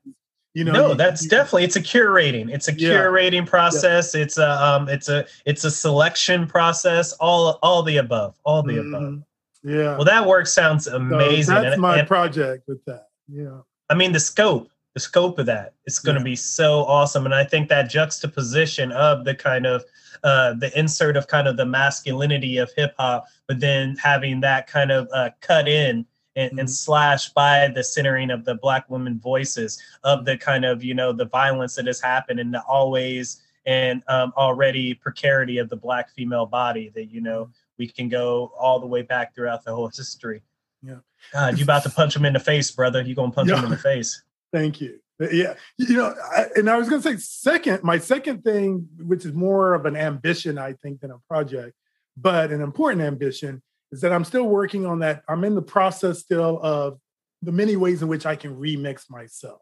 you know, no, that's you, definitely it's a curating. It's a curating yeah. process. Yeah. It's a um, it's a it's a selection process. All all the above. All the mm-hmm. above. Yeah. Well, that work sounds amazing. So that's and, my and, project with that. Yeah. I mean, the scope the scope of that is going to yeah. be so awesome and i think that juxtaposition of the kind of uh, the insert of kind of the masculinity of hip hop but then having that kind of uh, cut in and, mm-hmm. and slash by the centering of the black women voices of the kind of you know the violence that has happened and the always and um, already precarity of the black female body that you know mm-hmm. we can go all the way back throughout the whole history yeah god you about to punch him in the face brother you gonna punch yeah. him in the <laughs> face Thank you. Uh, yeah, you know, I, and I was going to say second. My second thing, which is more of an ambition, I think, than a project, but an important ambition, is that I'm still working on that. I'm in the process still of the many ways in which I can remix myself.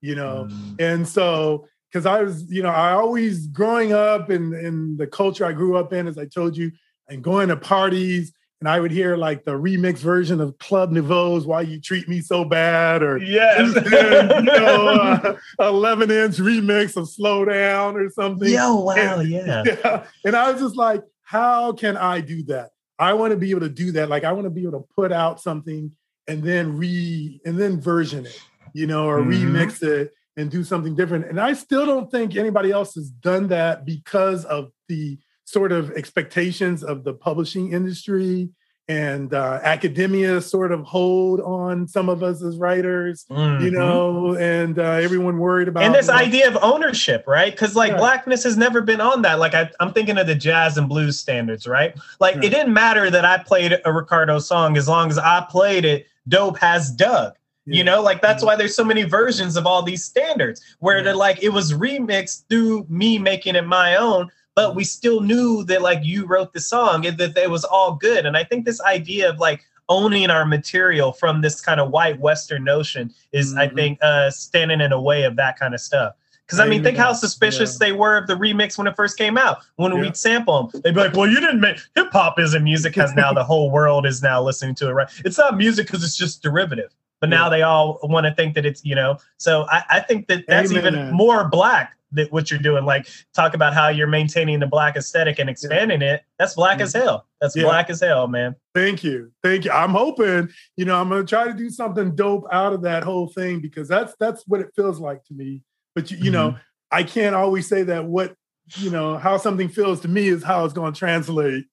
You know, mm. and so because I was, you know, I always growing up in in the culture I grew up in, as I told you, and going to parties and I would hear like the remix version of Club Nouveau's "Why You Treat Me So Bad" or yes, you know, uh, <laughs> eleven inch remix of "Slow Down" or something. Yo, wow, and, yeah. <laughs> yeah. And I was just like, how can I do that? I want to be able to do that. Like I want to be able to put out something and then re and then version it, you know, or mm-hmm. remix it and do something different. And I still don't think anybody else has done that because of the sort of expectations of the publishing industry and uh, academia sort of hold on some of us as writers, mm-hmm. you know, and uh, everyone worried about. And this idea of ownership, right? Because like yeah. blackness has never been on that. Like I, am thinking of the jazz and blues standards, right? Like it didn't matter that I played a Ricardo song as long as I played it. Dope has Doug. Yeah. You know, like that's mm-hmm. why there's so many versions of all these standards where they're like it was remixed through me making it my own, but we still knew that like you wrote the song and that it was all good. And I think this idea of like owning our material from this kind of white Western notion is, mm-hmm. I think, uh, standing in a way of that kind of stuff. Because I mean, think how suspicious yeah. they were of the remix when it first came out. When yeah. we'd sample them, they'd be like, "Well, you didn't make hip hop isn't music." Has now the whole world is now listening to it, right? It's not music because it's just derivative. But yeah. now they all want to think that it's you know. So I, I think that that's Amen. even more black that what you're doing. Like talk about how you're maintaining the black aesthetic and expanding yeah. it. That's black yeah. as hell. That's yeah. black as hell, man. Thank you. Thank you. I'm hoping, you know, I'm gonna try to do something dope out of that whole thing because that's that's what it feels like to me. But you, you mm-hmm. know, I can't always say that what you know how something feels to me is how it's going to translate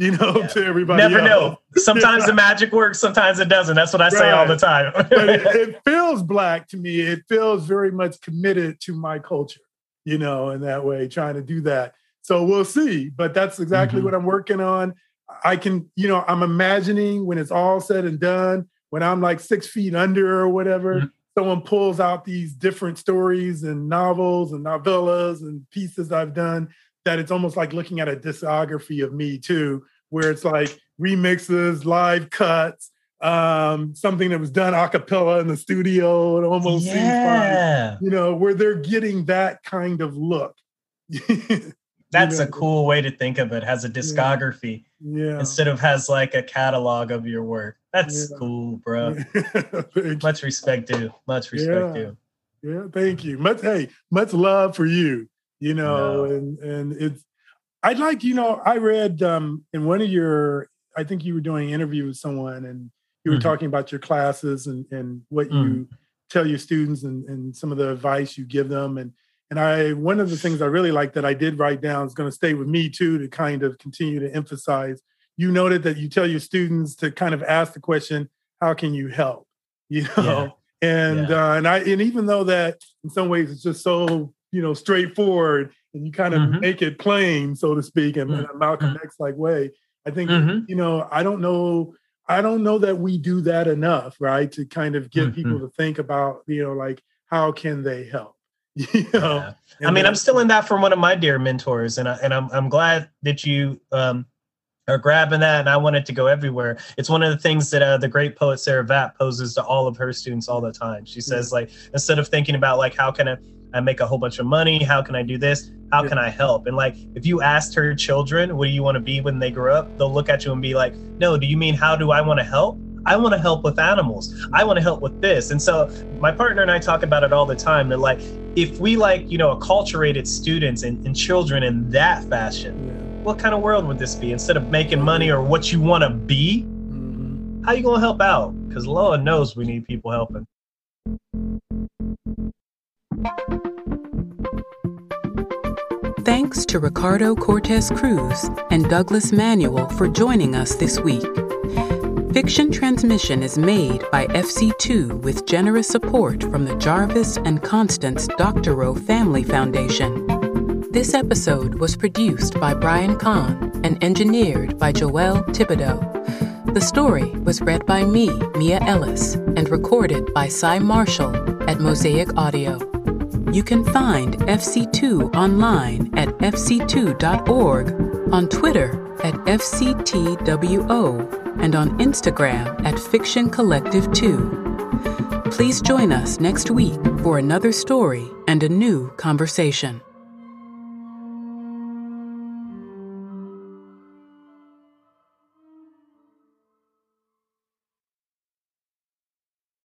you know, <laughs> yeah. to everybody. Never else. know. <laughs> Sometimes the magic works, sometimes it doesn't. That's what I say right. all the time. but it, <laughs> it, feels black to me. It feels very much committed to my culture you know, in that way, trying to do that. So we'll see. But that's exactly mm-hmm. what I'm working on. I can, you know, I'm imagining when it's all said and done, when I'm like six feet under or whatever, mm-hmm. someone pulls out these different stories and novels and novellas and pieces I've done, that it's almost like looking at a discography of me too, where it's like remixes, live cuts, um, something that was done a cappella in the studio. It almost yeah. seems fun, you know, where they're getting that kind of look. <laughs> That's know? a cool way to think of it. Has a discography yeah. yeah. instead of has like a catalog of your work. That's yeah. cool, bro. <laughs> much respect, dude. Much respect, dude. Yeah, thank you. Much hey, much love for you. You know, no. and and it's I'd like, you know, I read um in one of your I think you were doing an interview with someone and you were mm-hmm. talking about your classes and, and what mm. you tell your students and, and some of the advice you give them. And and I one of the things I really like that I did write down is going to stay with me too to kind of continue to emphasize. You noted that you tell your students to kind of ask the question, how can you help? <laughs> You know, yeah. and yeah. Uh, and I and even though that in some ways it's just so you know straightforward and you kind of mm-hmm. make it plain, so to speak, in, mm-hmm. a Malcolm mm-hmm. X like way. I think mm-hmm. you know I don't know I don't know that we do that enough, right? To kind of get mm-hmm. people to think about, you know, like how can they help? <laughs> you know. Yeah. I mean, I'm still in that from one of my dear mentors, and I, and I'm I'm glad that you um, are grabbing that, and I want it to go everywhere. It's one of the things that uh, the great poet Sarah Vap poses to all of her students all the time. She says, like, instead of thinking about like how can I, I make a whole bunch of money, how can I do this, how can I help? And like, if you asked her children, what do you want to be when they grow up? They'll look at you and be like, no, do you mean how do I want to help? I want to help with animals. I want to help with this. And so my partner and I talk about it all the time. That like, if we like, you know, acculturated students and, and children in that fashion, yeah. what kind of world would this be? Instead of making money or what you want to be, mm-hmm. how you gonna help out? Because Lord knows we need people helping. Thanks to Ricardo Cortez Cruz and Douglas Manuel for joining us this week. Fiction transmission is made by FC2 with generous support from the Jarvis and Constance Doctorow Family Foundation. This episode was produced by Brian Kahn and engineered by Joelle Thibodeau. The story was read by me, Mia Ellis, and recorded by Cy Marshall at Mosaic Audio. You can find FC2 online at fc2.org, on Twitter at FCTWO and on Instagram at Fiction Collective 2. Please join us next week for another story and a new conversation.